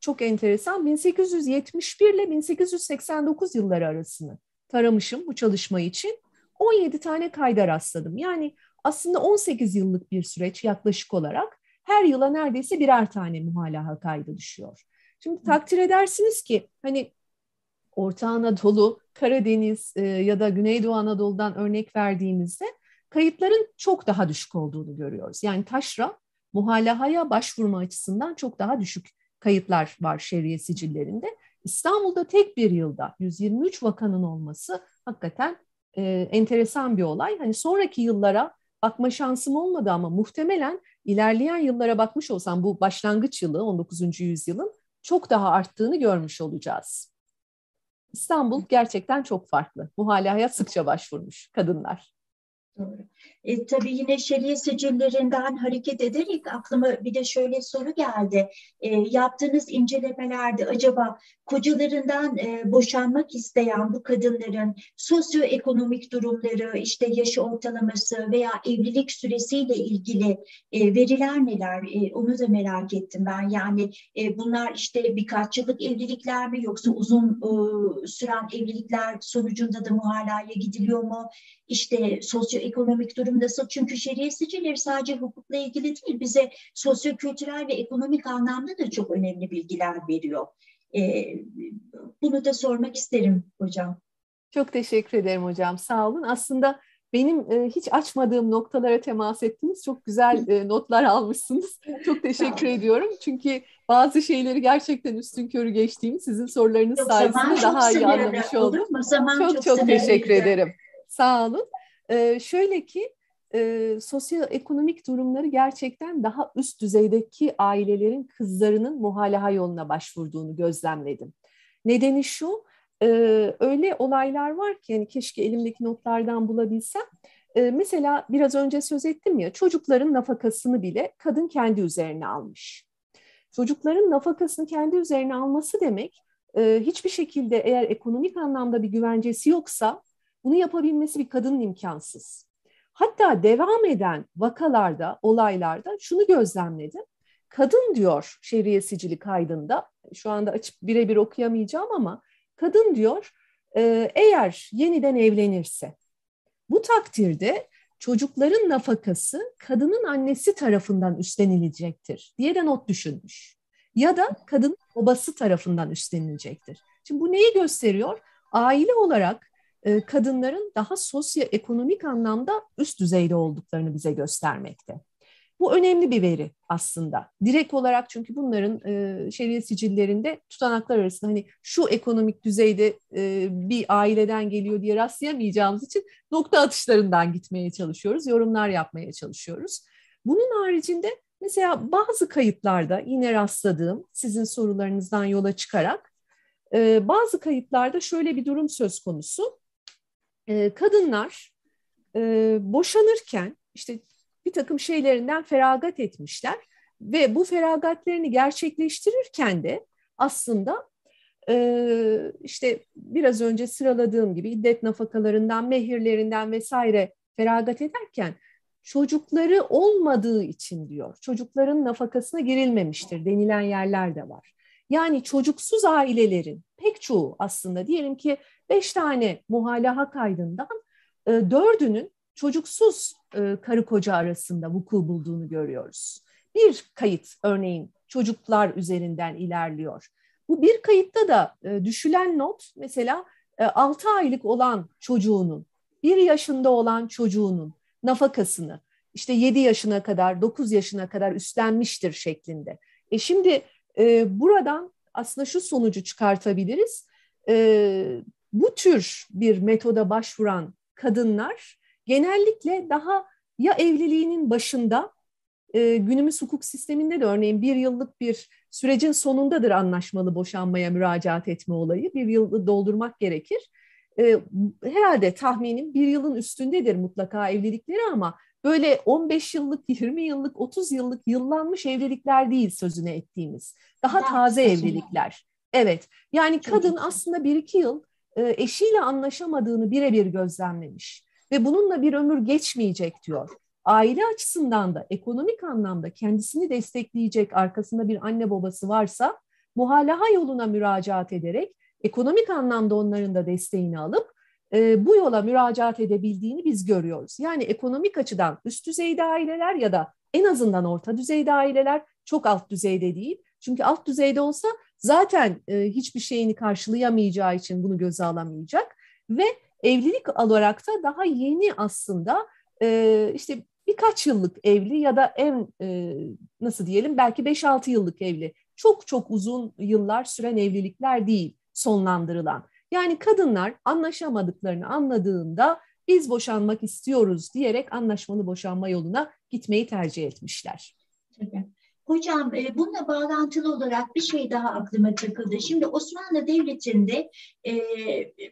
çok enteresan 1871 ile 1889 yılları arasını taramışım bu çalışma için. 17 tane kayda rastladım. Yani aslında 18 yıllık bir süreç yaklaşık olarak her yıla neredeyse birer tane muhalaha kaydı düşüyor. Şimdi takdir edersiniz ki hani Orta Anadolu, Karadeniz e, ya da Güneydoğu Anadolu'dan örnek verdiğimizde kayıtların çok daha düşük olduğunu görüyoruz. Yani taşra muhalahaya başvurma açısından çok daha düşük kayıtlar var şeriye sicillerinde. İstanbul'da tek bir yılda 123 vakanın olması hakikaten e, enteresan bir olay. Hani sonraki yıllara bakma şansım olmadı ama muhtemelen ilerleyen yıllara bakmış olsam bu başlangıç yılı 19. yüzyılın çok daha arttığını görmüş olacağız. İstanbul gerçekten çok farklı. Muhalahaya sıkça başvurmuş kadınlar. Doğru. E, tabii yine şeriye sicillerinden hareket ederek aklıma bir de şöyle soru geldi. E, yaptığınız incelemelerde acaba kocalarından e, boşanmak isteyen bu kadınların sosyoekonomik durumları, işte yaşı ortalaması veya evlilik süresiyle ilgili e, veriler neler? E, onu da merak ettim ben. Yani e, bunlar işte birkaç yıllık evlilikler mi yoksa uzun e, süren evlilikler sonucunda da muhalaya gidiliyor mu? İşte sosyoekonomik durum nasıl? Çünkü şeriye sicilleri sadece hukukla ilgili değil, bize sosyokültürel ve ekonomik anlamda da çok önemli bilgiler veriyor. E, bunu da sormak isterim hocam. Çok teşekkür ederim hocam. Sağ olun. Aslında benim e, hiç açmadığım noktalara temas ettiniz. Çok güzel e, notlar almışsınız. Çok teşekkür ediyorum. Çünkü bazı şeyleri gerçekten üstün körü geçtiğimi sizin sorularınız Yok, sayesinde daha iyi anlamış oldum. Zaman çok çok, çok teşekkür ederim. Sağ olun. E, şöyle ki e, sosyoekonomik durumları gerçekten daha üst düzeydeki ailelerin kızlarının muhalaha yoluna başvurduğunu gözlemledim. Nedeni şu, e, öyle olaylar var ki yani keşke elimdeki notlardan bulabilsem. E, mesela biraz önce söz ettim ya çocukların nafakasını bile kadın kendi üzerine almış. Çocukların nafakasını kendi üzerine alması demek e, hiçbir şekilde eğer ekonomik anlamda bir güvencesi yoksa bunu yapabilmesi bir kadının imkansız. Hatta devam eden vakalarda, olaylarda şunu gözlemledim. Kadın diyor şeriye sicili kaydında, şu anda açıp birebir okuyamayacağım ama kadın diyor e, eğer yeniden evlenirse bu takdirde çocukların nafakası kadının annesi tarafından üstlenilecektir diye de not düşünmüş. Ya da kadın babası tarafından üstlenilecektir. Şimdi bu neyi gösteriyor? Aile olarak kadınların daha sosyoekonomik anlamda üst düzeyde olduklarını bize göstermekte. Bu önemli bir veri aslında. Direkt olarak çünkü bunların e, sicillerinde tutanaklar arasında hani şu ekonomik düzeyde e, bir aileden geliyor diye rastlayamayacağımız için nokta atışlarından gitmeye çalışıyoruz, yorumlar yapmaya çalışıyoruz. Bunun haricinde mesela bazı kayıtlarda yine rastladığım sizin sorularınızdan yola çıkarak e, bazı kayıtlarda şöyle bir durum söz konusu e, kadınlar e, boşanırken işte bir takım şeylerinden feragat etmişler ve bu feragatlerini gerçekleştirirken de aslında e, işte biraz önce sıraladığım gibi iddet nafakalarından, mehirlerinden vesaire feragat ederken çocukları olmadığı için diyor. Çocukların nafakasına girilmemiştir denilen yerler de var. Yani çocuksuz ailelerin pek çoğu aslında diyelim ki beş tane muhalaha kaydından e, dördünün çocuksuz e, karı koca arasında vuku bulduğunu görüyoruz. Bir kayıt örneğin çocuklar üzerinden ilerliyor. Bu bir kayıtta da e, düşülen not mesela e, 6 aylık olan çocuğunun, bir yaşında olan çocuğunun nafakasını işte 7 yaşına kadar, 9 yaşına kadar üstlenmiştir şeklinde. E şimdi e, buradan aslında şu sonucu çıkartabiliriz. E, bu tür bir metoda başvuran kadınlar genellikle daha ya evliliğinin başında e, günümüz hukuk sisteminde de örneğin bir yıllık bir sürecin sonundadır anlaşmalı boşanmaya müracaat etme olayı. Bir yılı doldurmak gerekir. E, herhalde tahminim bir yılın üstündedir mutlaka evlilikleri ama böyle 15 yıllık, 20 yıllık, 30 yıllık yıllanmış evlilikler değil sözüne ettiğimiz. Daha taze evlilikler. Evet yani kadın aslında bir iki yıl e, eşiyle anlaşamadığını birebir gözlemlemiş ve bununla bir ömür geçmeyecek diyor. Aile açısından da ekonomik anlamda kendisini destekleyecek arkasında bir anne babası varsa muhalaha yoluna müracaat ederek ekonomik anlamda onların da desteğini alıp e, bu yola müracaat edebildiğini biz görüyoruz. Yani ekonomik açıdan üst düzeyde aileler ya da en azından orta düzeyde aileler çok alt düzeyde değil. Çünkü alt düzeyde olsa zaten e, hiçbir şeyini karşılayamayacağı için bunu göze alamayacak ve evlilik olarak da daha yeni aslında e, işte birkaç yıllık evli ya da en e, nasıl diyelim belki 5-6 yıllık evli. Çok çok uzun yıllar süren evlilikler değil sonlandırılan. Yani kadınlar anlaşamadıklarını anladığında biz boşanmak istiyoruz diyerek anlaşmalı boşanma yoluna gitmeyi tercih etmişler. Hocam e, bununla bağlantılı olarak bir şey daha aklıma takıldı. Şimdi Osmanlı Devleti'nde e,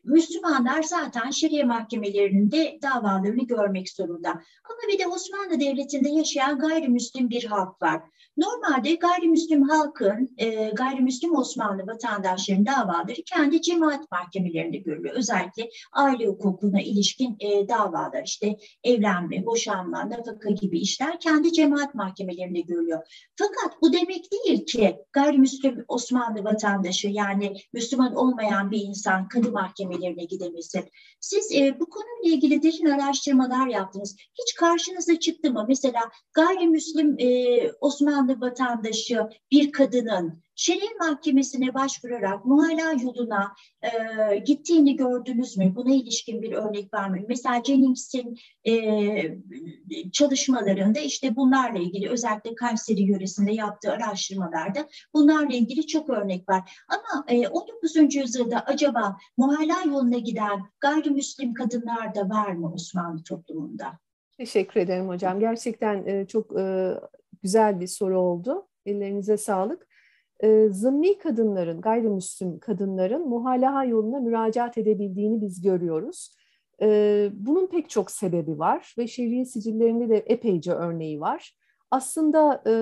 Müslümanlar zaten şeriye mahkemelerinde davalarını görmek zorunda. Ama bir de Osmanlı Devleti'nde yaşayan gayrimüslim bir halk var. Normalde gayrimüslim halkın, e, gayrimüslim Osmanlı vatandaşların davaları kendi cemaat mahkemelerinde görülüyor. Özellikle aile hukukuna ilişkin e, davalar, işte evlenme, boşanma, nafaka gibi işler kendi cemaat mahkemelerinde görülüyor. Fakat bu demek değil ki gayrimüslim Osmanlı vatandaşı yani Müslüman olmayan bir insan kadı mahkemelerine gidemesin. Siz e, bu konuyla ilgili derin araştırmalar yaptınız. Hiç karşınıza çıktı mı? Mesela gayrimüslim e, Osmanlı vatandaşı bir kadının Şerif Mahkemesi'ne başvurarak muhala yoluna e, gittiğini gördünüz mü? Buna ilişkin bir örnek var mı? Mesela Jennings'in e, çalışmalarında işte bunlarla ilgili özellikle Kayseri yöresinde yaptığı araştırmalarda bunlarla ilgili çok örnek var. Ama e, 19. yüzyılda acaba muhala yoluna giden gayrimüslim kadınlar da var mı Osmanlı toplumunda? Teşekkür ederim hocam. Gerçekten e, çok e, güzel bir soru oldu. Ellerinize sağlık e, kadınların, gayrimüslim kadınların muhalaha yoluna müracaat edebildiğini biz görüyoruz. E, bunun pek çok sebebi var ve şer'i sicillerinde de epeyce örneği var. Aslında e,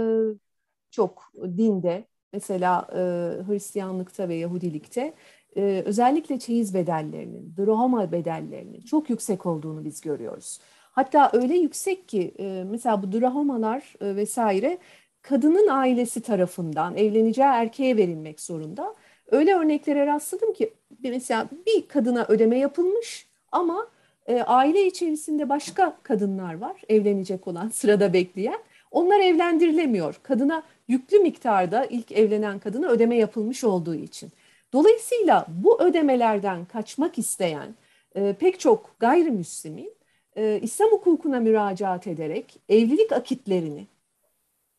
çok dinde, mesela e, Hristiyanlıkta ve Yahudilikte e, özellikle çeyiz bedellerinin, drahoma bedellerinin çok yüksek olduğunu biz görüyoruz. Hatta öyle yüksek ki mesela bu drahomalar vesaire kadının ailesi tarafından evleneceği erkeğe verilmek zorunda. Öyle örneklere rastladım ki mesela bir kadına ödeme yapılmış ama e, aile içerisinde başka kadınlar var evlenecek olan sırada bekleyen. Onlar evlendirilemiyor. Kadına yüklü miktarda ilk evlenen kadına ödeme yapılmış olduğu için. Dolayısıyla bu ödemelerden kaçmak isteyen e, pek çok gayrimüslimin e, İslam hukukuna müracaat ederek evlilik akitlerini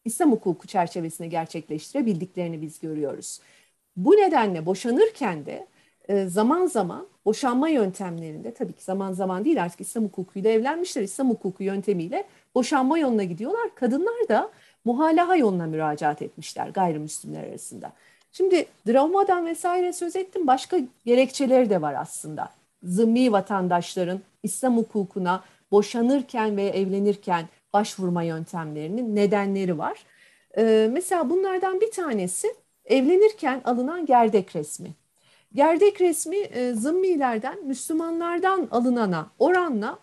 İslam hukuku çerçevesinde gerçekleştirebildiklerini biz görüyoruz. Bu nedenle boşanırken de e, zaman zaman boşanma yöntemlerinde tabii ki zaman zaman değil artık İslam hukukuyla evlenmişler. İslam hukuku yöntemiyle boşanma yoluna gidiyorlar. Kadınlar da muhalaha yoluna müracaat etmişler gayrimüslimler arasında. Şimdi dramadan vesaire söz ettim. Başka gerekçeleri de var aslında. Zımmi vatandaşların İslam hukukuna boşanırken ve evlenirken başvurma yöntemlerinin nedenleri var. E, mesela bunlardan bir tanesi evlenirken alınan gerdek resmi. Gerdek resmi e, zımmilerden Müslümanlardan alınana oranla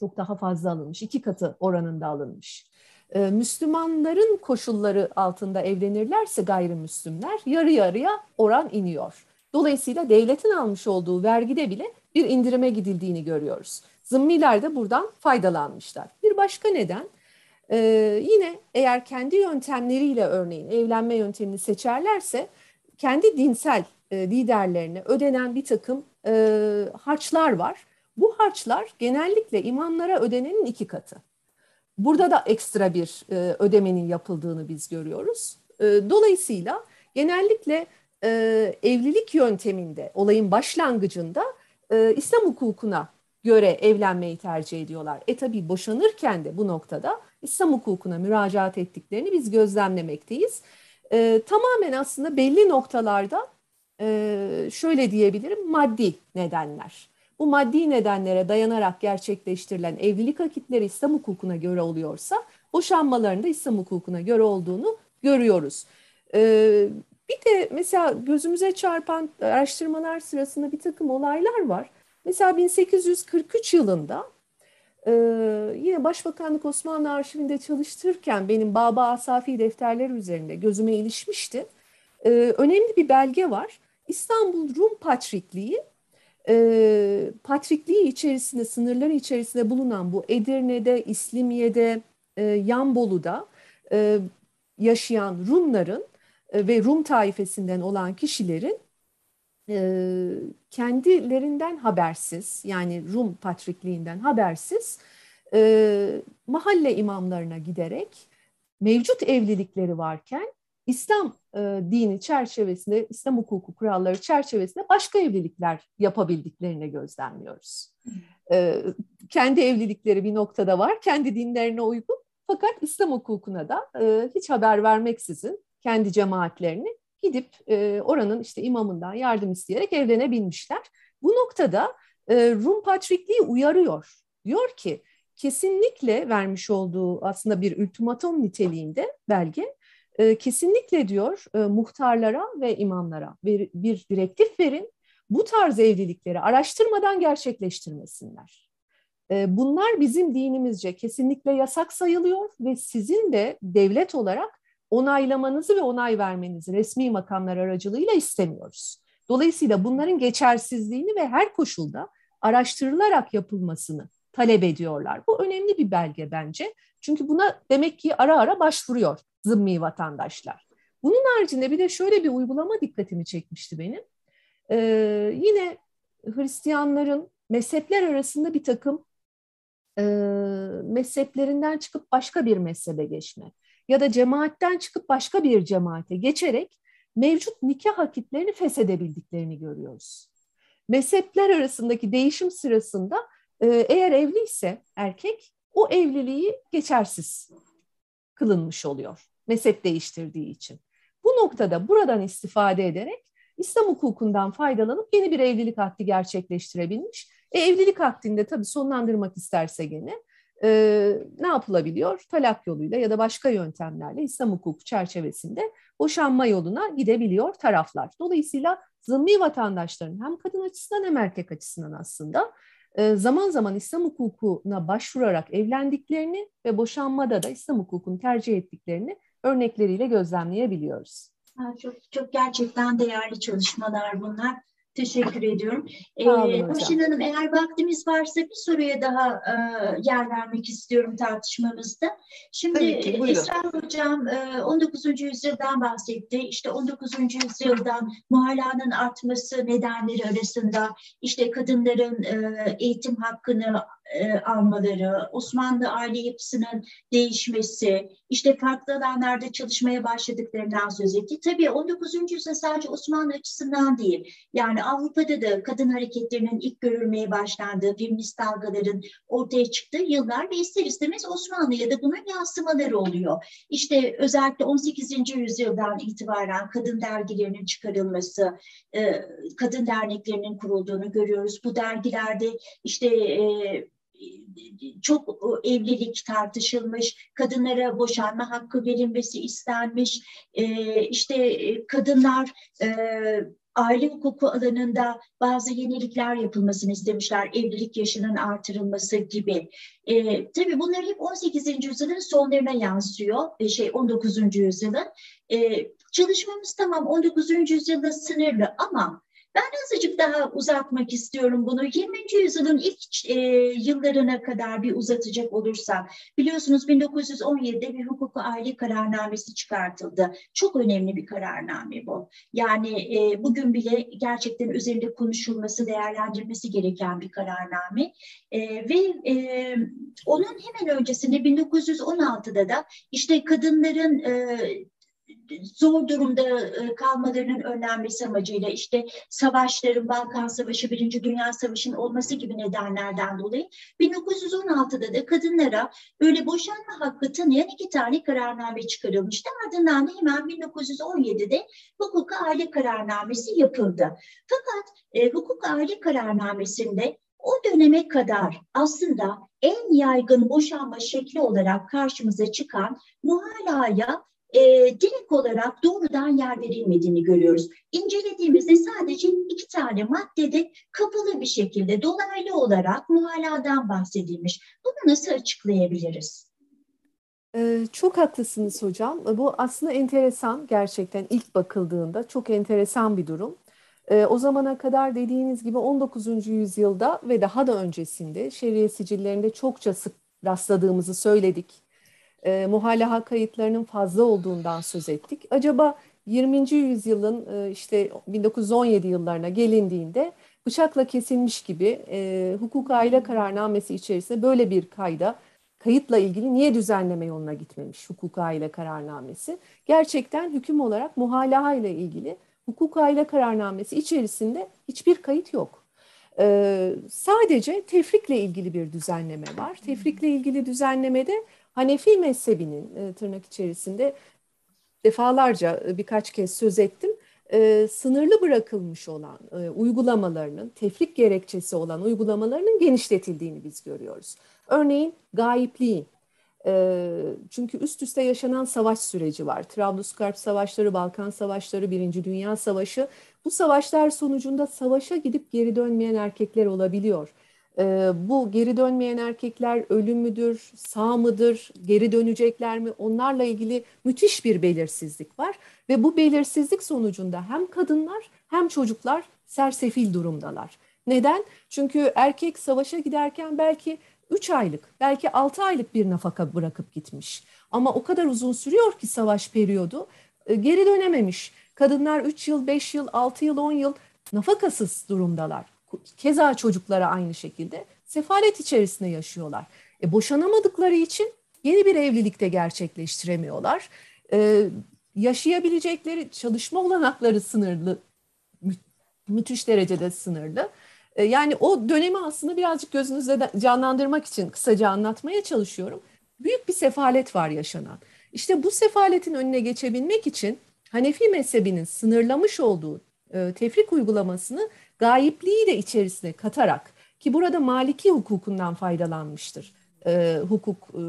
çok daha fazla alınmış. iki katı oranında alınmış. E, Müslümanların koşulları altında evlenirlerse gayrimüslimler yarı yarıya oran iniyor. Dolayısıyla devletin almış olduğu vergide bile bir indirime gidildiğini görüyoruz. Zımmiler de buradan faydalanmışlar. Bir başka neden e, yine eğer kendi yöntemleriyle örneğin evlenme yöntemini seçerlerse kendi dinsel e, liderlerine ödenen bir takım e, harçlar var. Bu harçlar genellikle imamlara ödenenin iki katı. Burada da ekstra bir e, ödemenin yapıldığını biz görüyoruz. E, dolayısıyla genellikle e, evlilik yönteminde olayın başlangıcında e, İslam hukukuna göre evlenmeyi tercih ediyorlar. E tabi boşanırken de bu noktada İslam hukukuna müracaat ettiklerini biz gözlemlemekteyiz. E, tamamen aslında belli noktalarda e, şöyle diyebilirim maddi nedenler. Bu maddi nedenlere dayanarak gerçekleştirilen evlilik akitleri İslam hukukuna göre oluyorsa boşanmaların da İslam hukukuna göre olduğunu görüyoruz. E, bir de mesela gözümüze çarpan araştırmalar sırasında bir takım olaylar var. Mesela 1843 yılında e, yine Başbakanlık Osmanlı Arşivinde çalıştırırken benim Baba Asafi defterleri üzerinde gözüme ilişmişti. E, önemli bir belge var. İstanbul Rum Patrikliği e, Patrikliği içerisinde, sınırları içerisinde bulunan bu Edirne'de, İslimiye'de, e, Yanbolu'da yaşayan Rumların ve Rum taifesinden olan kişilerin e, kendilerinden habersiz yani Rum patrikliğinden habersiz e, mahalle imamlarına giderek mevcut evlilikleri varken İslam e, dini çerçevesinde, İslam hukuku kuralları çerçevesinde başka evlilikler yapabildiklerini gözlemliyoruz. E, kendi evlilikleri bir noktada var, kendi dinlerine uygun fakat İslam hukukuna da e, hiç haber vermeksizin kendi cemaatlerini gidip e, oranın işte imamından yardım isteyerek evlenebilmişler. Bu noktada e, Rum Patrikliği uyarıyor. Diyor ki kesinlikle vermiş olduğu aslında bir ultimatum niteliğinde belge e, kesinlikle diyor e, muhtarlara ve imamlara bir, bir direktif verin. Bu tarz evlilikleri araştırmadan gerçekleştirmesinler. E, bunlar bizim dinimizce kesinlikle yasak sayılıyor ve sizin de devlet olarak onaylamanızı ve onay vermenizi resmi makamlar aracılığıyla istemiyoruz. Dolayısıyla bunların geçersizliğini ve her koşulda araştırılarak yapılmasını talep ediyorlar. Bu önemli bir belge bence. Çünkü buna demek ki ara ara başvuruyor zımmi vatandaşlar. Bunun haricinde bir de şöyle bir uygulama dikkatimi çekmişti benim. Ee, yine Hristiyanların mezhepler arasında bir takım e, mezheplerinden çıkıp başka bir mezhebe geçme ya da cemaatten çıkıp başka bir cemaate geçerek mevcut nikah akitlerini feshedebildiklerini görüyoruz. Mezhepler arasındaki değişim sırasında e, eğer evliyse erkek o evliliği geçersiz kılınmış oluyor mezhep değiştirdiği için. Bu noktada buradan istifade ederek İslam hukukundan faydalanıp yeni bir evlilik akdi gerçekleştirebilmiş. E, evlilik akdinde tabii sonlandırmak isterse gene e, ne yapılabiliyor? Talak yoluyla ya da başka yöntemlerle İslam hukuku çerçevesinde boşanma yoluna gidebiliyor taraflar. Dolayısıyla zımmi vatandaşların hem kadın açısından hem erkek açısından aslında zaman zaman İslam hukukuna başvurarak evlendiklerini ve boşanmada da İslam hukukunu tercih ettiklerini örnekleriyle gözlemleyebiliyoruz. Çok, çok gerçekten değerli çalışmalar bunlar. Teşekkür ediyorum. Ee, Hanım eğer vaktimiz varsa bir soruya daha e, yer vermek istiyorum tartışmamızda. Şimdi ki, Esra Hocam e, 19. yüzyıldan bahsetti. İşte 19. yüzyıldan muhalanın artması nedenleri arasında işte kadınların e, eğitim hakkını e, almaları, Osmanlı aile yapısının değişmesi, işte farklı alanlarda çalışmaya başladıklarından söz etti. Tabii 19. yüzyılda sadece Osmanlı açısından değil, yani Avrupa'da da kadın hareketlerinin ilk görülmeye başlandığı, feminist dalgaların ortaya çıktığı yıllar ve ister istemez Osmanlı'ya da bunun yansımaları oluyor. İşte özellikle 18. yüzyıldan itibaren kadın dergilerinin çıkarılması, e, kadın derneklerinin kurulduğunu görüyoruz. Bu dergilerde işte e, çok evlilik tartışılmış, kadınlara boşanma hakkı verilmesi istenmiş, e, işte e, kadınlar e, aile hukuku alanında bazı yenilikler yapılmasını istemişler, evlilik yaşının artırılması gibi. E, tabii bunlar hep 18. yüzyılın sonlarına yansıyor, e, şey 19. yüzyılın. E, çalışmamız tamam 19. yüzyılda sınırlı ama ben azıcık daha uzatmak istiyorum bunu. 20. yüzyılın ilk e, yıllarına kadar bir uzatacak olursam. Biliyorsunuz 1917'de bir hukuku aile kararnamesi çıkartıldı. Çok önemli bir kararname bu. Yani e, bugün bile gerçekten üzerinde konuşulması, değerlendirilmesi gereken bir kararname. E, ve e, onun hemen öncesinde 1916'da da işte kadınların e, zor durumda e, kalmalarının önlenmesi amacıyla işte savaşların, Balkan Savaşı, Birinci Dünya Savaşı'nın olması gibi nedenlerden dolayı 1916'da da kadınlara böyle boşanma hakkı tanıyan iki tane kararname çıkarılmıştı. Ardından da hemen 1917'de hukuk aile kararnamesi yapıldı. Fakat e, hukuk aile kararnamesinde o döneme kadar aslında en yaygın boşanma şekli olarak karşımıza çıkan muhalaya e, direkt olarak doğrudan yer verilmediğini görüyoruz. İncelediğimizde sadece iki tane maddede kapalı bir şekilde dolaylı olarak muhaladan bahsedilmiş. Bunu nasıl açıklayabiliriz? Ee, çok haklısınız hocam. Bu aslında enteresan gerçekten ilk bakıldığında çok enteresan bir durum. Ee, o zamana kadar dediğiniz gibi 19. yüzyılda ve daha da öncesinde şeriye sicillerinde çokça sık rastladığımızı söyledik e, muhallaha kayıtlarının fazla olduğundan söz ettik. Acaba 20. yüzyılın e, işte 1917 yıllarına gelindiğinde bıçakla kesilmiş gibi e, hukuk aile kararnamesi içerisinde böyle bir kayda kayıtla ilgili niye düzenleme yoluna gitmemiş hukuk aile kararnamesi? Gerçekten hüküm olarak muhalaha ile ilgili hukuk aile kararnamesi içerisinde hiçbir kayıt yok. Ee, sadece tefrikle ilgili bir düzenleme var. Tefrikle ilgili düzenlemede Hanefi mezhebinin e, tırnak içerisinde defalarca e, birkaç kez söz ettim. E, sınırlı bırakılmış olan e, uygulamalarının, tefrik gerekçesi olan uygulamalarının genişletildiğini biz görüyoruz. Örneğin gayipliğin, e, çünkü üst üste yaşanan savaş süreci var. Trablusgarp savaşları, Balkan savaşları, Birinci Dünya Savaşı. Bu savaşlar sonucunda savaşa gidip geri dönmeyen erkekler olabiliyor. E, bu geri dönmeyen erkekler ölüm müdür, sağ mıdır, geri dönecekler mi? Onlarla ilgili müthiş bir belirsizlik var. Ve bu belirsizlik sonucunda hem kadınlar hem çocuklar sersefil durumdalar. Neden? Çünkü erkek savaşa giderken belki 3 aylık, belki 6 aylık bir nafaka bırakıp gitmiş. Ama o kadar uzun sürüyor ki savaş periyodu, e, geri dönememiş. Kadınlar 3 yıl, 5 yıl, 6 yıl, 10 yıl nafakasız durumdalar. Keza çocuklara aynı şekilde sefalet içerisinde yaşıyorlar. E, boşanamadıkları için yeni bir evlilikte gerçekleştiremiyorlar. E, yaşayabilecekleri çalışma olanakları sınırlı, mü müthiş derecede sınırlı. E, yani o dönemi aslında birazcık gözünüzde canlandırmak için kısaca anlatmaya çalışıyorum. Büyük bir sefalet var yaşanan. İşte bu sefaletin önüne geçebilmek için Hanefi mezhebinin sınırlamış olduğu e, tefrik uygulamasını gayipliği de içerisine katarak ki burada Maliki hukukundan faydalanmıştır. E, hukuk e,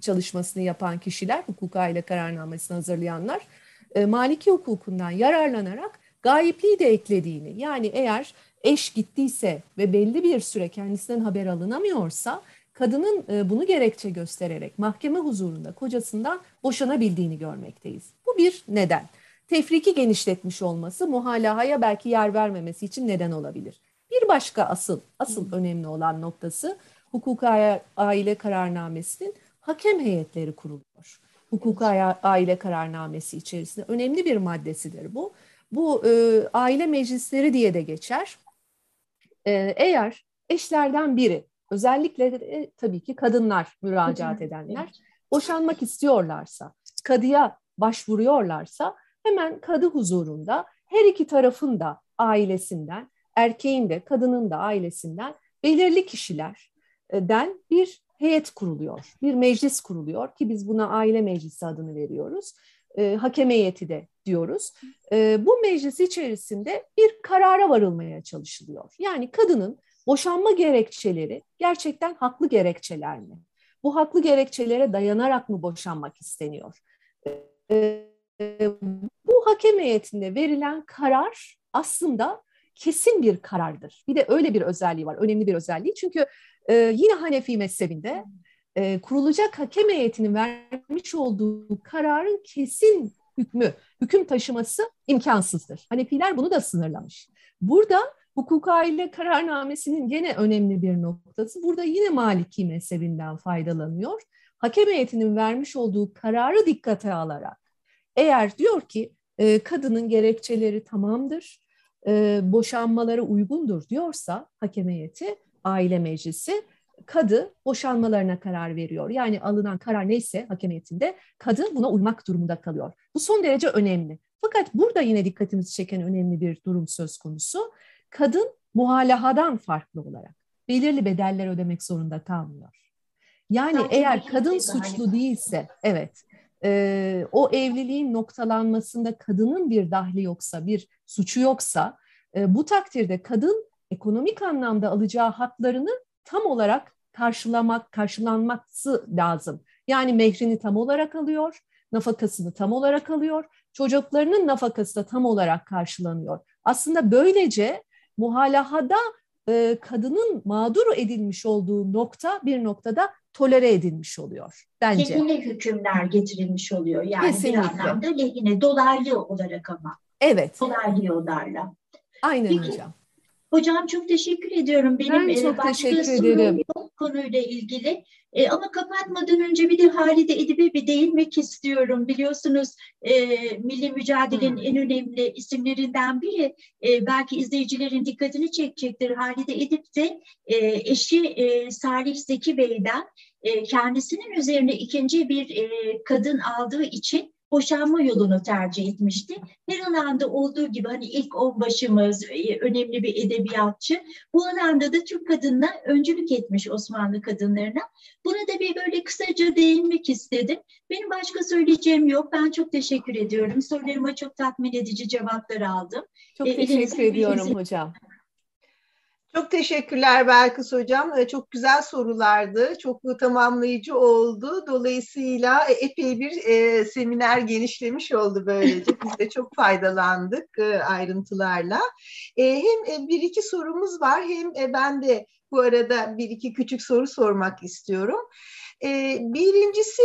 çalışmasını yapan kişiler, hukuk aile kararnamesini hazırlayanlar e, Maliki hukukundan yararlanarak gayipliği de eklediğini yani eğer eş gittiyse ve belli bir süre kendisinden haber alınamıyorsa kadının e, bunu gerekçe göstererek mahkeme huzurunda kocasından boşanabildiğini görmekteyiz. Bu bir neden. Tefriki genişletmiş olması muhalahaya belki yer vermemesi için neden olabilir. Bir başka asıl, asıl önemli olan noktası hukuk aile kararnamesinin hakem heyetleri kuruluyor. Hukuk aile kararnamesi içerisinde önemli bir maddesidir bu. Bu e, aile meclisleri diye de geçer. Ee, eğer eşlerden biri, özellikle de, tabii ki kadınlar müracaat edenler, boşanmak istiyorlarsa, kadıya başvuruyorlarsa hemen kadı huzurunda her iki tarafın da ailesinden, erkeğin de kadının da ailesinden belirli kişilerden bir heyet kuruluyor, bir meclis kuruluyor ki biz buna aile meclisi adını veriyoruz. E, hakem heyeti de diyoruz. E, bu meclis içerisinde bir karara varılmaya çalışılıyor. Yani kadının boşanma gerekçeleri gerçekten haklı gerekçeler mi? Bu haklı gerekçelere dayanarak mı boşanmak isteniyor? E, bu hakem heyetinde verilen karar aslında kesin bir karardır. Bir de öyle bir özelliği var, önemli bir özelliği. Çünkü e, yine Hanefi mezhebinde e, kurulacak hakem heyetinin vermiş olduğu kararın kesin hükmü, hüküm taşıması imkansızdır. Hanefiler bunu da sınırlamış. Burada hukuk aile kararnamesinin gene önemli bir noktası. Burada yine Maliki mezhebinden faydalanıyor. Hakem heyetinin vermiş olduğu kararı dikkate alarak eğer diyor ki e, kadının gerekçeleri tamamdır, e, boşanmaları uygundur diyorsa hakem heyeti, aile meclisi kadı boşanmalarına karar veriyor. Yani alınan karar neyse hakemiyetinde kadın buna uymak durumunda kalıyor. Bu son derece önemli. Fakat burada yine dikkatimizi çeken önemli bir durum söz konusu. Kadın muhalahadan farklı olarak belirli bedeller ödemek zorunda kalmıyor. Yani Zaten eğer kadın suçlu değilse, evet, e, o evliliğin noktalanmasında kadının bir dahli yoksa, bir suçu yoksa, e, bu takdirde kadın ekonomik anlamda alacağı haklarını tam olarak karşılamak, karşılanması lazım. Yani mehrini tam olarak alıyor, nafakasını tam olarak alıyor, çocuklarının nafakası da tam olarak karşılanıyor. Aslında böylece muhalahada e, kadının mağdur edilmiş olduğu nokta bir noktada tolere edilmiş oluyor bence. Lehine hükümler getirilmiş oluyor yani Kesinlikle. bir anlamda lehine dolaylı olarak ama. Evet. Dolaylı yollarla. Aynen Peki, hocam. Hocam çok teşekkür ediyorum. Benim ben çok teşekkür ederim. Konuyla ilgili. E, ama kapatmadan önce bir de Halide Edip'e bir değinmek istiyorum. Biliyorsunuz e, milli mücadelenin hmm. en önemli isimlerinden biri. E, belki izleyicilerin dikkatini çekecektir. Halide Edip de e, eşi e, Salih Zeki Bey'den e, kendisinin üzerine ikinci bir e, kadın aldığı için boşanma yolunu tercih etmişti. Her alanda olduğu gibi hani ilk onbaşımız, e, önemli bir edebiyatçı. Bu alanda da Türk kadınına öncülük etmiş Osmanlı kadınlarına. Buna da bir böyle kısaca değinmek istedim. Benim başka söyleyeceğim yok. Ben çok teşekkür ediyorum. Sorularıma çok tatmin edici cevaplar aldım. Çok e, teşekkür ediyorum hocam. Çok teşekkürler Belkıs Hocam. Çok güzel sorulardı. Çok tamamlayıcı oldu. Dolayısıyla epey bir e, seminer genişlemiş oldu böylece. Biz de çok faydalandık e, ayrıntılarla. E, hem e, bir iki sorumuz var hem e, ben de bu arada bir iki küçük soru sormak istiyorum. E, birincisi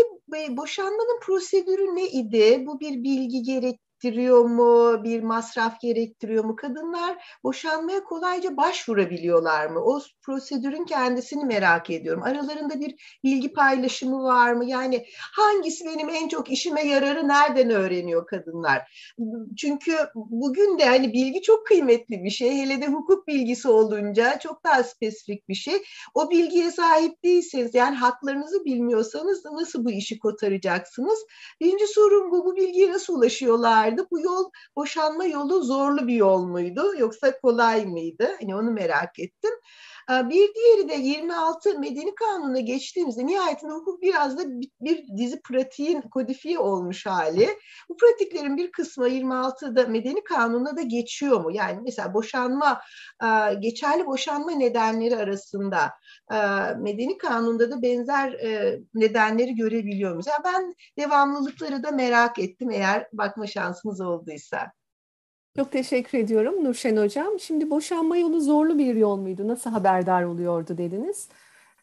boşanmanın prosedürü ne idi? Bu bir bilgi gerek gerektiriyor mu, bir masraf gerektiriyor mu? Kadınlar boşanmaya kolayca başvurabiliyorlar mı? O prosedürün kendisini merak ediyorum. Aralarında bir bilgi paylaşımı var mı? Yani hangisi benim en çok işime yararı nereden öğreniyor kadınlar? Çünkü bugün de hani bilgi çok kıymetli bir şey. Hele de hukuk bilgisi olunca çok daha spesifik bir şey. O bilgiye sahip değilseniz yani haklarınızı bilmiyorsanız nasıl bu işi kotaracaksınız? Birinci sorum bu. Bu bilgiye nasıl ulaşıyorlar? Vardı. Bu yol boşanma yolu zorlu bir yol muydu yoksa kolay mıydı? Hani onu merak ettim. Ee, bir diğeri de 26 Medeni Kanunu'na geçtiğimizde nihayetinde hukuk biraz da bir dizi pratiğin kodifiye olmuş hali. Bu pratiklerin bir kısmı 26'da Medeni Kanunu'na da geçiyor mu? Yani mesela boşanma, e, geçerli boşanma nedenleri arasında e, Medeni Kanun'da da benzer e, nedenleri görebiliyor muyuz? Yani ben devamlılıkları da merak ettim eğer bakma şansınız olduysa. Çok teşekkür ediyorum Nurşen Hocam. Şimdi boşanma yolu zorlu bir yol muydu? Nasıl haberdar oluyordu dediniz.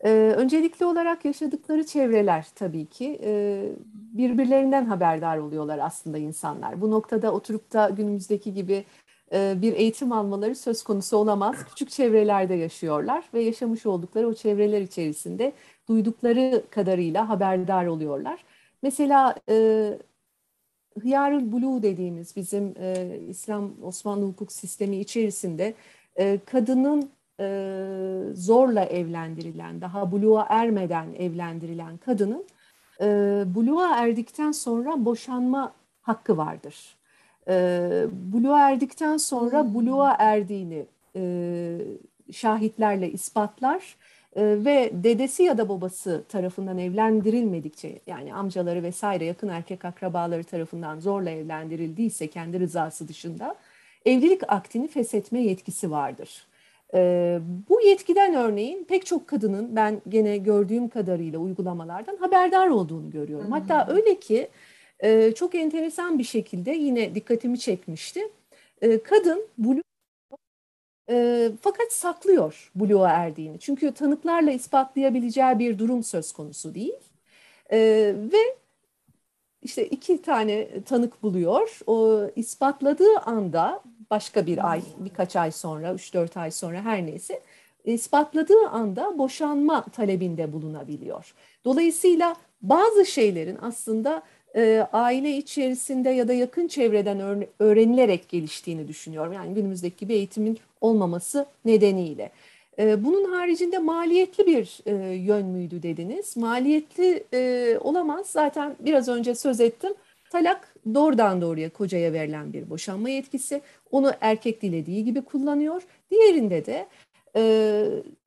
Ee, öncelikli olarak yaşadıkları çevreler tabii ki e, birbirlerinden haberdar oluyorlar aslında insanlar. Bu noktada oturup da günümüzdeki gibi e, bir eğitim almaları söz konusu olamaz. Küçük çevrelerde yaşıyorlar ve yaşamış oldukları o çevreler içerisinde duydukları kadarıyla haberdar oluyorlar. Mesela e, Hıyarul Bulu dediğimiz bizim e, İslam Osmanlı hukuk sistemi içerisinde e, kadının e, zorla evlendirilen, daha buluğa ermeden evlendirilen kadının e, buluğa erdikten sonra boşanma hakkı vardır. E, buluğa erdikten sonra buluğa erdiğini e, şahitlerle ispatlar ve dedesi ya da babası tarafından evlendirilmedikçe yani amcaları vesaire yakın erkek akrabaları tarafından zorla evlendirildiyse kendi rızası dışında evlilik aktini feshetme yetkisi vardır. Ee, bu yetkiden örneğin pek çok kadının ben gene gördüğüm kadarıyla uygulamalardan haberdar olduğunu görüyorum. Hatta öyle ki e, çok enteresan bir şekilde yine dikkatimi çekmişti. E, kadın blue e, fakat saklıyor buluğa erdiğini. Çünkü tanıklarla ispatlayabileceği bir durum söz konusu değil. E, ve işte iki tane tanık buluyor. O ispatladığı anda başka bir ay, birkaç ay sonra, üç dört ay sonra her neyse ispatladığı anda boşanma talebinde bulunabiliyor. Dolayısıyla bazı şeylerin aslında e, aile içerisinde ya da yakın çevreden öğrenilerek geliştiğini düşünüyorum. Yani günümüzdeki gibi eğitimin olmaması nedeniyle. E, bunun haricinde maliyetli bir e, yön müydü dediniz? Maliyetli olamaz. Zaten biraz önce söz ettim. Talak doğrudan doğruya kocaya verilen bir boşanma yetkisi. Onu erkek dilediği gibi kullanıyor. Diğerinde de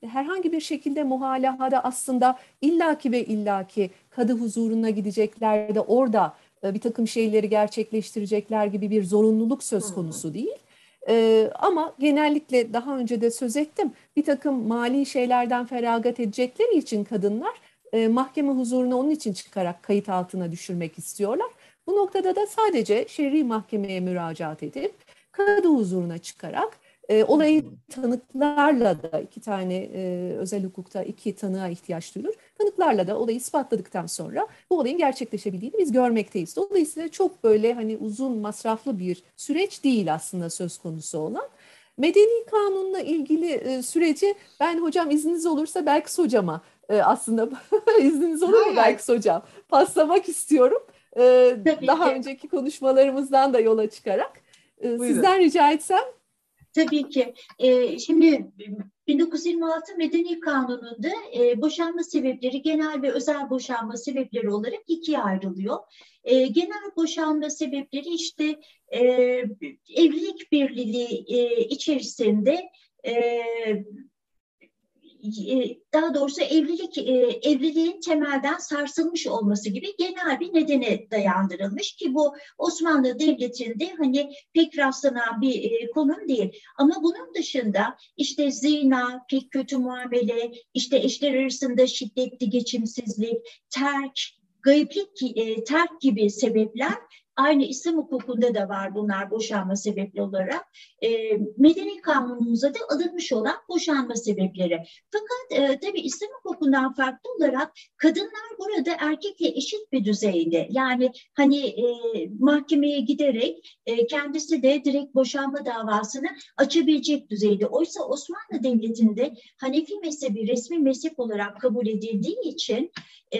herhangi bir şekilde muhalahada aslında illaki ve illaki kadı huzuruna gidecekler de orada e, bir takım şeyleri gerçekleştirecekler gibi bir zorunluluk söz konusu değil. E, ama genellikle daha önce de söz ettim bir takım mali şeylerden feragat edecekleri için kadınlar e, mahkeme huzuruna onun için çıkarak kayıt altına düşürmek istiyorlar. Bu noktada da sadece şer'i mahkemeye müracaat edip kadı huzuruna çıkarak e, olayı tanıklarla da iki tane e, özel hukukta iki tanığa ihtiyaç duyulur. Tanıklarla da olayı ispatladıktan sonra bu olayın gerçekleşebildiğini biz görmekteyiz. Dolayısıyla çok böyle hani uzun masraflı bir süreç değil aslında söz konusu olan. Medeni kanunla ilgili e, süreci ben hocam izniniz olursa belki hocama e, aslında izniniz olur mu belki hocam paslamak istiyorum. E, daha önceki konuşmalarımızdan da yola çıkarak. E, sizden rica etsem Tabii ki. E, şimdi 1926 Medeni Kanunu'nda e, boşanma sebepleri genel ve özel boşanma sebepleri olarak ikiye ayrılıyor. E, genel boşanma sebepleri işte e, evlilik birliği e, içerisinde e, daha doğrusu evlilik e, evliliğin temelden sarsılmış olması gibi genel bir nedene dayandırılmış ki bu Osmanlı Devleti'nde hani pek rastlanan bir e, konum değil. Ama bunun dışında işte zina, pek kötü muamele, işte eşler arasında şiddetli geçimsizlik, terk, gayiplik, terk gibi sebepler Aynı İslam hukukunda da var bunlar boşanma sebepli olarak. E, medeni kanunumuza da alınmış olan boşanma sebepleri. Fakat e, tabii İslam hukukundan farklı olarak kadınlar burada erkekle eşit bir düzeyde. Yani hani e, mahkemeye giderek e, kendisi de direkt boşanma davasını açabilecek düzeyde. Oysa Osmanlı Devleti'nde Hanefi mezhebi resmi mezhep olarak kabul edildiği için e,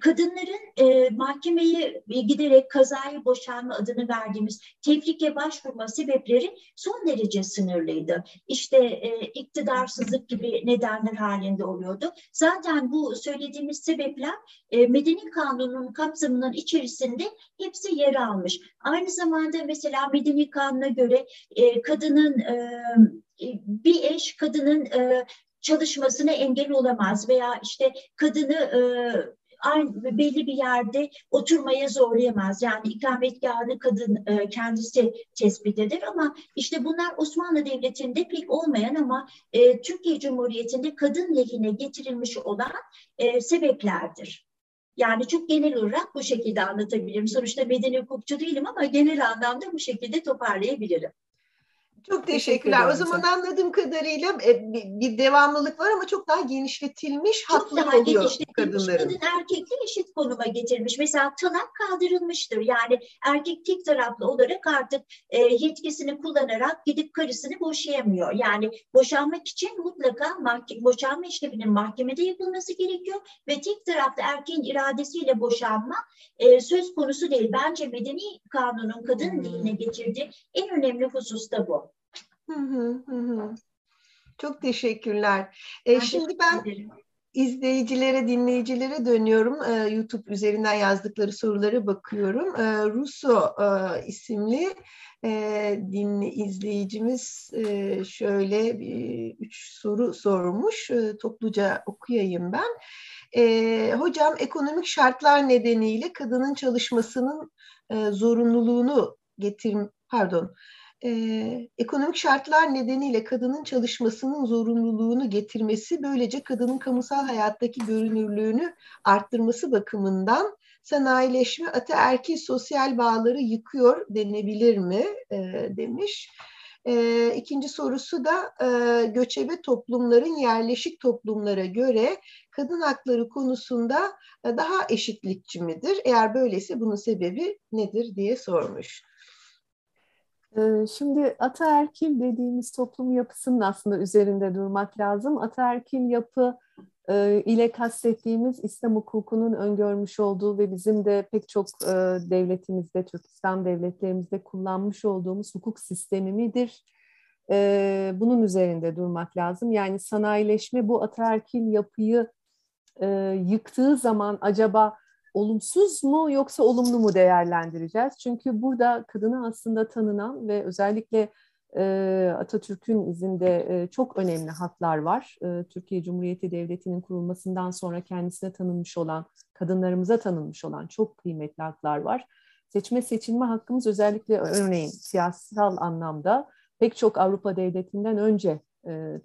kadınların e, mahkemeye giderek kazayı boşanma adını verdiğimiz tefrike başvurma sebepleri son derece sınırlıydı. İşte e, iktidarsızlık gibi nedenler halinde oluyordu. Zaten bu söylediğimiz sebepler e, Medeni Kanun'un kapsamının içerisinde hepsi yer almış. Aynı zamanda mesela Medeni Kanun'a göre e, kadının e, bir eş kadının e, çalışmasına engel olamaz veya işte kadını e, aynı belli bir yerde oturmaya zorlayamaz. Yani ikametgahını kadın e, kendisi tespit eder ama işte bunlar Osmanlı Devleti'nde pek olmayan ama e, Türkiye Cumhuriyeti'nde kadın lehine getirilmiş olan e, sebeplerdir. Yani çok genel olarak bu şekilde anlatabilirim. Sonuçta medeni hukukçu değilim ama genel anlamda bu şekilde toparlayabilirim. Çok teşekkürler. o zaman anladığım kadarıyla e, bir devamlılık var ama çok daha genişletilmiş çok daha oluyor genişletilmiş. kadınların. Kadın erkekle eşit konuma getirilmiş. Mesela talak kaldırılmıştır. Yani erkek tek taraflı olarak artık e, yetkisini kullanarak gidip karısını boşayamıyor. Yani boşanmak için mutlaka mahke- boşanma işleminin mahkemede yapılması gerekiyor ve tek taraflı erkeğin iradesiyle boşanma e, söz konusu değil. Bence medeni kanunun kadın hmm. diline getirdiği en önemli husus da bu. Hı hı hı. Çok teşekkürler. Ee, şimdi ben izleyicilere, dinleyicilere dönüyorum. Ee, YouTube üzerinden yazdıkları soruları bakıyorum. Ee, Russo e, isimli e, dinli izleyicimiz e, şöyle bir, üç soru sormuş. E, topluca okuyayım ben. E, hocam ekonomik şartlar nedeniyle kadının çalışmasının e, zorunluluğunu getir pardon e, ekonomik şartlar nedeniyle kadının çalışmasının zorunluluğunu getirmesi böylece kadının kamusal hayattaki görünürlüğünü arttırması bakımından sanayileşme ataerkil sosyal bağları yıkıyor denebilir mi e, demiş. E, ikinci sorusu da e, göçebe toplumların yerleşik toplumlara göre kadın hakları konusunda e, daha eşitlikçi midir? Eğer böyleyse bunun sebebi nedir diye sormuş. Ee, şimdi ataerkil dediğimiz toplum yapısının aslında üzerinde durmak lazım. Ataerkil yapı e, ile kastettiğimiz İslam hukukunun öngörmüş olduğu ve bizim de pek çok e, devletimizde, Türk İslam devletlerimizde kullanmış olduğumuz hukuk sistemi midir? E, bunun üzerinde durmak lazım. Yani sanayileşme bu ataerkil yapıyı yıktığı zaman acaba olumsuz mu yoksa olumlu mu değerlendireceğiz? Çünkü burada kadına aslında tanınan ve özellikle e, Atatürk'ün izinde e, çok önemli haklar var. E, Türkiye Cumhuriyeti Devleti'nin kurulmasından sonra kendisine tanınmış olan, kadınlarımıza tanınmış olan çok kıymetli haklar var. Seçme seçilme hakkımız özellikle örneğin siyasal anlamda pek çok Avrupa devletinden önce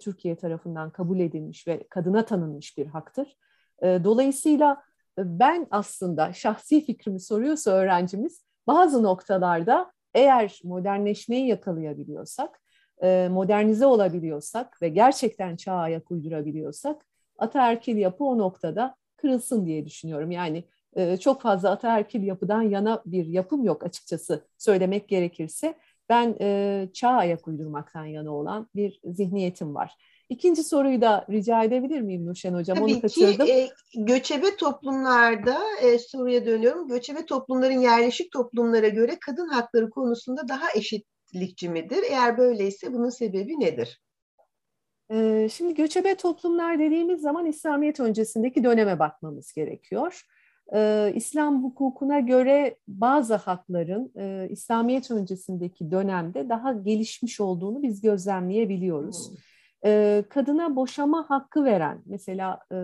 Türkiye tarafından kabul edilmiş ve kadına tanınmış bir haktır. Dolayısıyla ben aslında şahsi fikrimi soruyorsa öğrencimiz bazı noktalarda eğer modernleşmeyi yakalayabiliyorsak, e, modernize olabiliyorsak ve gerçekten çağa ayak uydurabiliyorsak ataerkil yapı o noktada kırılsın diye düşünüyorum. Yani e, çok fazla ataerkil yapıdan yana bir yapım yok açıkçası söylemek gerekirse. Ben e, çağ ayak uydurmaktan yana olan bir zihniyetim var. İkinci soruyu da rica edebilir miyim Nurşen Hocam? Tabii Onu kaçırdım. ki e, göçebe toplumlarda e, soruya dönüyorum. Göçebe toplumların yerleşik toplumlara göre kadın hakları konusunda daha eşitlikçi midir? Eğer böyleyse bunun sebebi nedir? E, şimdi göçebe toplumlar dediğimiz zaman İslamiyet öncesindeki döneme bakmamız gerekiyor. E, İslam hukukuna göre bazı hakların e, İslamiyet öncesindeki dönemde daha gelişmiş olduğunu biz gözlemleyebiliyoruz. Hmm e, kadına boşama hakkı veren mesela e,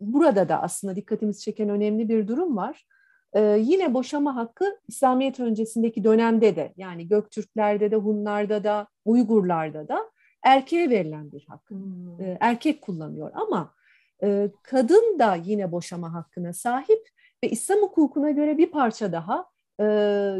burada da aslında dikkatimizi çeken önemli bir durum var. E, yine boşama hakkı İslamiyet öncesindeki dönemde de yani Göktürklerde de Hunlarda da Uygurlarda da erkeğe verilen bir hak. Hmm. E, erkek kullanıyor ama e, kadın da yine boşama hakkına sahip ve İslam hukukuna göre bir parça daha e,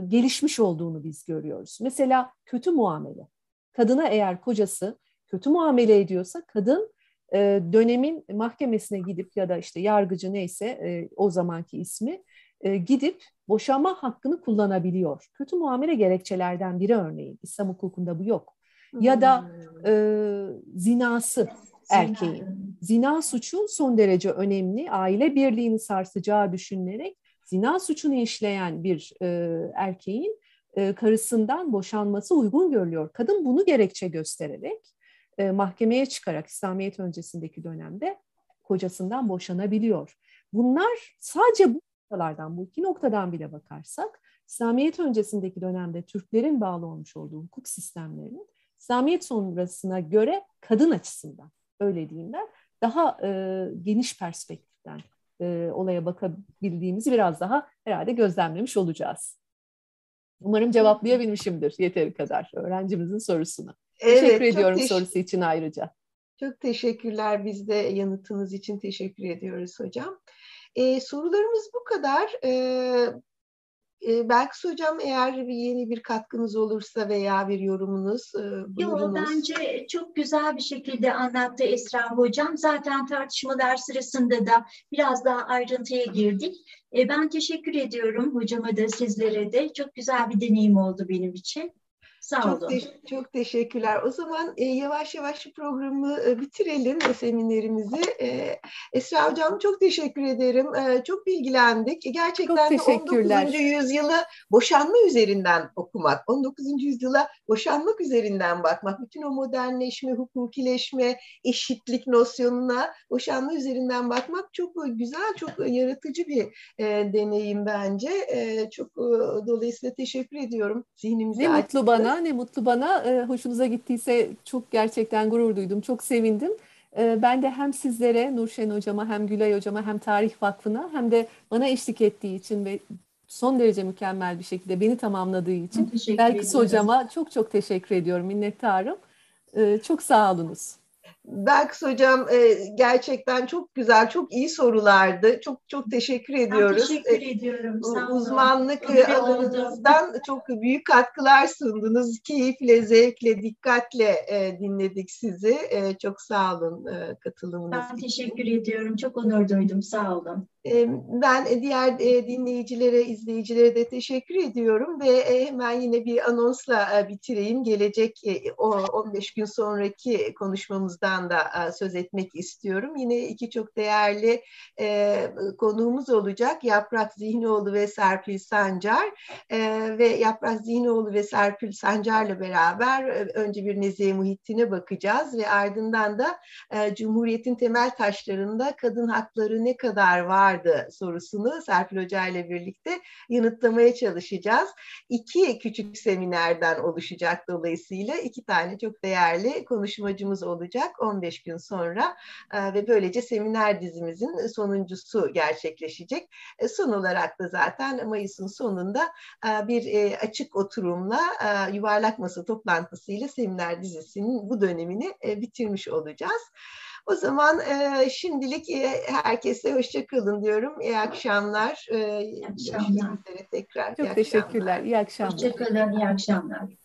gelişmiş olduğunu biz görüyoruz. Mesela kötü muamele. Kadına eğer kocası kötü muamele ediyorsa kadın e, dönemin mahkemesine gidip ya da işte yargıcı neyse e, o zamanki ismi e, gidip boşanma hakkını kullanabiliyor. Kötü muamele gerekçelerden biri örneğin. İslam hukukunda bu yok. Ya da hmm. e, zinası erkeğin. Zina suçu son derece önemli. Aile birliğini sarsacağı düşünülerek zina suçunu işleyen bir e, erkeğin e, karısından boşanması uygun görülüyor. Kadın bunu gerekçe göstererek e, mahkemeye çıkarak İslamiyet öncesindeki dönemde kocasından boşanabiliyor. Bunlar sadece bu noktalardan, bu iki noktadan bile bakarsak İslamiyet öncesindeki dönemde Türklerin bağlı olmuş olduğu hukuk sistemlerinin İslamiyet sonrasına göre kadın açısından öyle diyeyim ben daha e, geniş perspektiften e, olaya bakabildiğimizi biraz daha herhalde gözlemlemiş olacağız. Umarım cevaplayabilmişimdir yeteri kadar öğrencimizin sorusunu. Evet, teşekkür ediyorum teş- sorusu için ayrıca. Çok teşekkürler. Biz de yanıtınız için teşekkür ediyoruz hocam. Ee, sorularımız bu kadar. Ee, e, belki hocam eğer bir yeni bir katkınız olursa veya bir yorumunuz e, Yok bence çok güzel bir şekilde anlattı Esra hocam. Zaten tartışmalar sırasında da biraz daha ayrıntıya girdik. E, ben teşekkür ediyorum hocama da sizlere de. Çok güzel bir deneyim oldu benim için. Sağ çok olun. Te- çok teşekkürler. O zaman e, yavaş yavaş programı e, bitirelim e, seminerimizi. E, Esra Hocam çok teşekkür ederim. E, çok bilgilendik. Gerçekten çok 19. yüzyılı boşanma üzerinden okumak, 19. yüzyıla boşanmak üzerinden bakmak, bütün o modernleşme, hukukileşme, eşitlik nosyonuna boşanma üzerinden bakmak çok güzel, çok yaratıcı bir e, deneyim bence. E, çok e, dolayısıyla teşekkür ediyorum. Zihnimizi ne mutlu bana ne mutlu bana. E, hoşunuza gittiyse çok gerçekten gurur duydum, çok sevindim. E, ben de hem sizlere, Nurşen Hocama, hem Gülay Hocama, hem Tarih Vakfı'na hem de bana eşlik ettiği için ve son derece mükemmel bir şekilde beni tamamladığı için Belkıs Hocama çok çok teşekkür ediyorum, minnettarım. E, çok sağ olunuz. Belkıs Hocam e, gerçekten çok güzel, çok iyi sorulardı. Çok çok teşekkür ediyoruz. Ben teşekkür ediyorum. Sağ olun. Uzmanlık Öyle alanınızdan oldu. çok büyük katkılar sundunuz. Keyifle, zevkle, dikkatle e, dinledik sizi. E, çok sağ olun e, katılımınız Ben için. teşekkür ediyorum. Çok onur duydum. Sağ olun. Ben diğer dinleyicilere, izleyicilere de teşekkür ediyorum ve hemen yine bir anonsla bitireyim. Gelecek 15 gün sonraki konuşmamızdan da söz etmek istiyorum. Yine iki çok değerli konuğumuz olacak. Yaprak Zihnioğlu ve Serpil Sancar ve Yaprak Zihnioğlu ve Serpil Sancar'la beraber önce bir Nezihe Muhittin'e bakacağız ve ardından da Cumhuriyet'in temel taşlarında kadın hakları ne kadar var vardı sorusunu Serpil Hoca ile birlikte yanıtlamaya çalışacağız. İki küçük seminerden oluşacak dolayısıyla iki tane çok değerli konuşmacımız olacak 15 gün sonra e, ve böylece seminer dizimizin sonuncusu gerçekleşecek. E, son olarak da zaten Mayıs'ın sonunda e, bir açık oturumla yuvarlak masa toplantısıyla seminer dizisinin bu dönemini bitirmiş olacağız. O zaman e, şimdilik e, herkese hoşçakalın diyorum. İyi akşamlar. E, iyi akşamlar. tekrar. Çok iyi teşekkürler. Akşamlar. İyi akşamlar. Hoşçakalın. İyi akşamlar.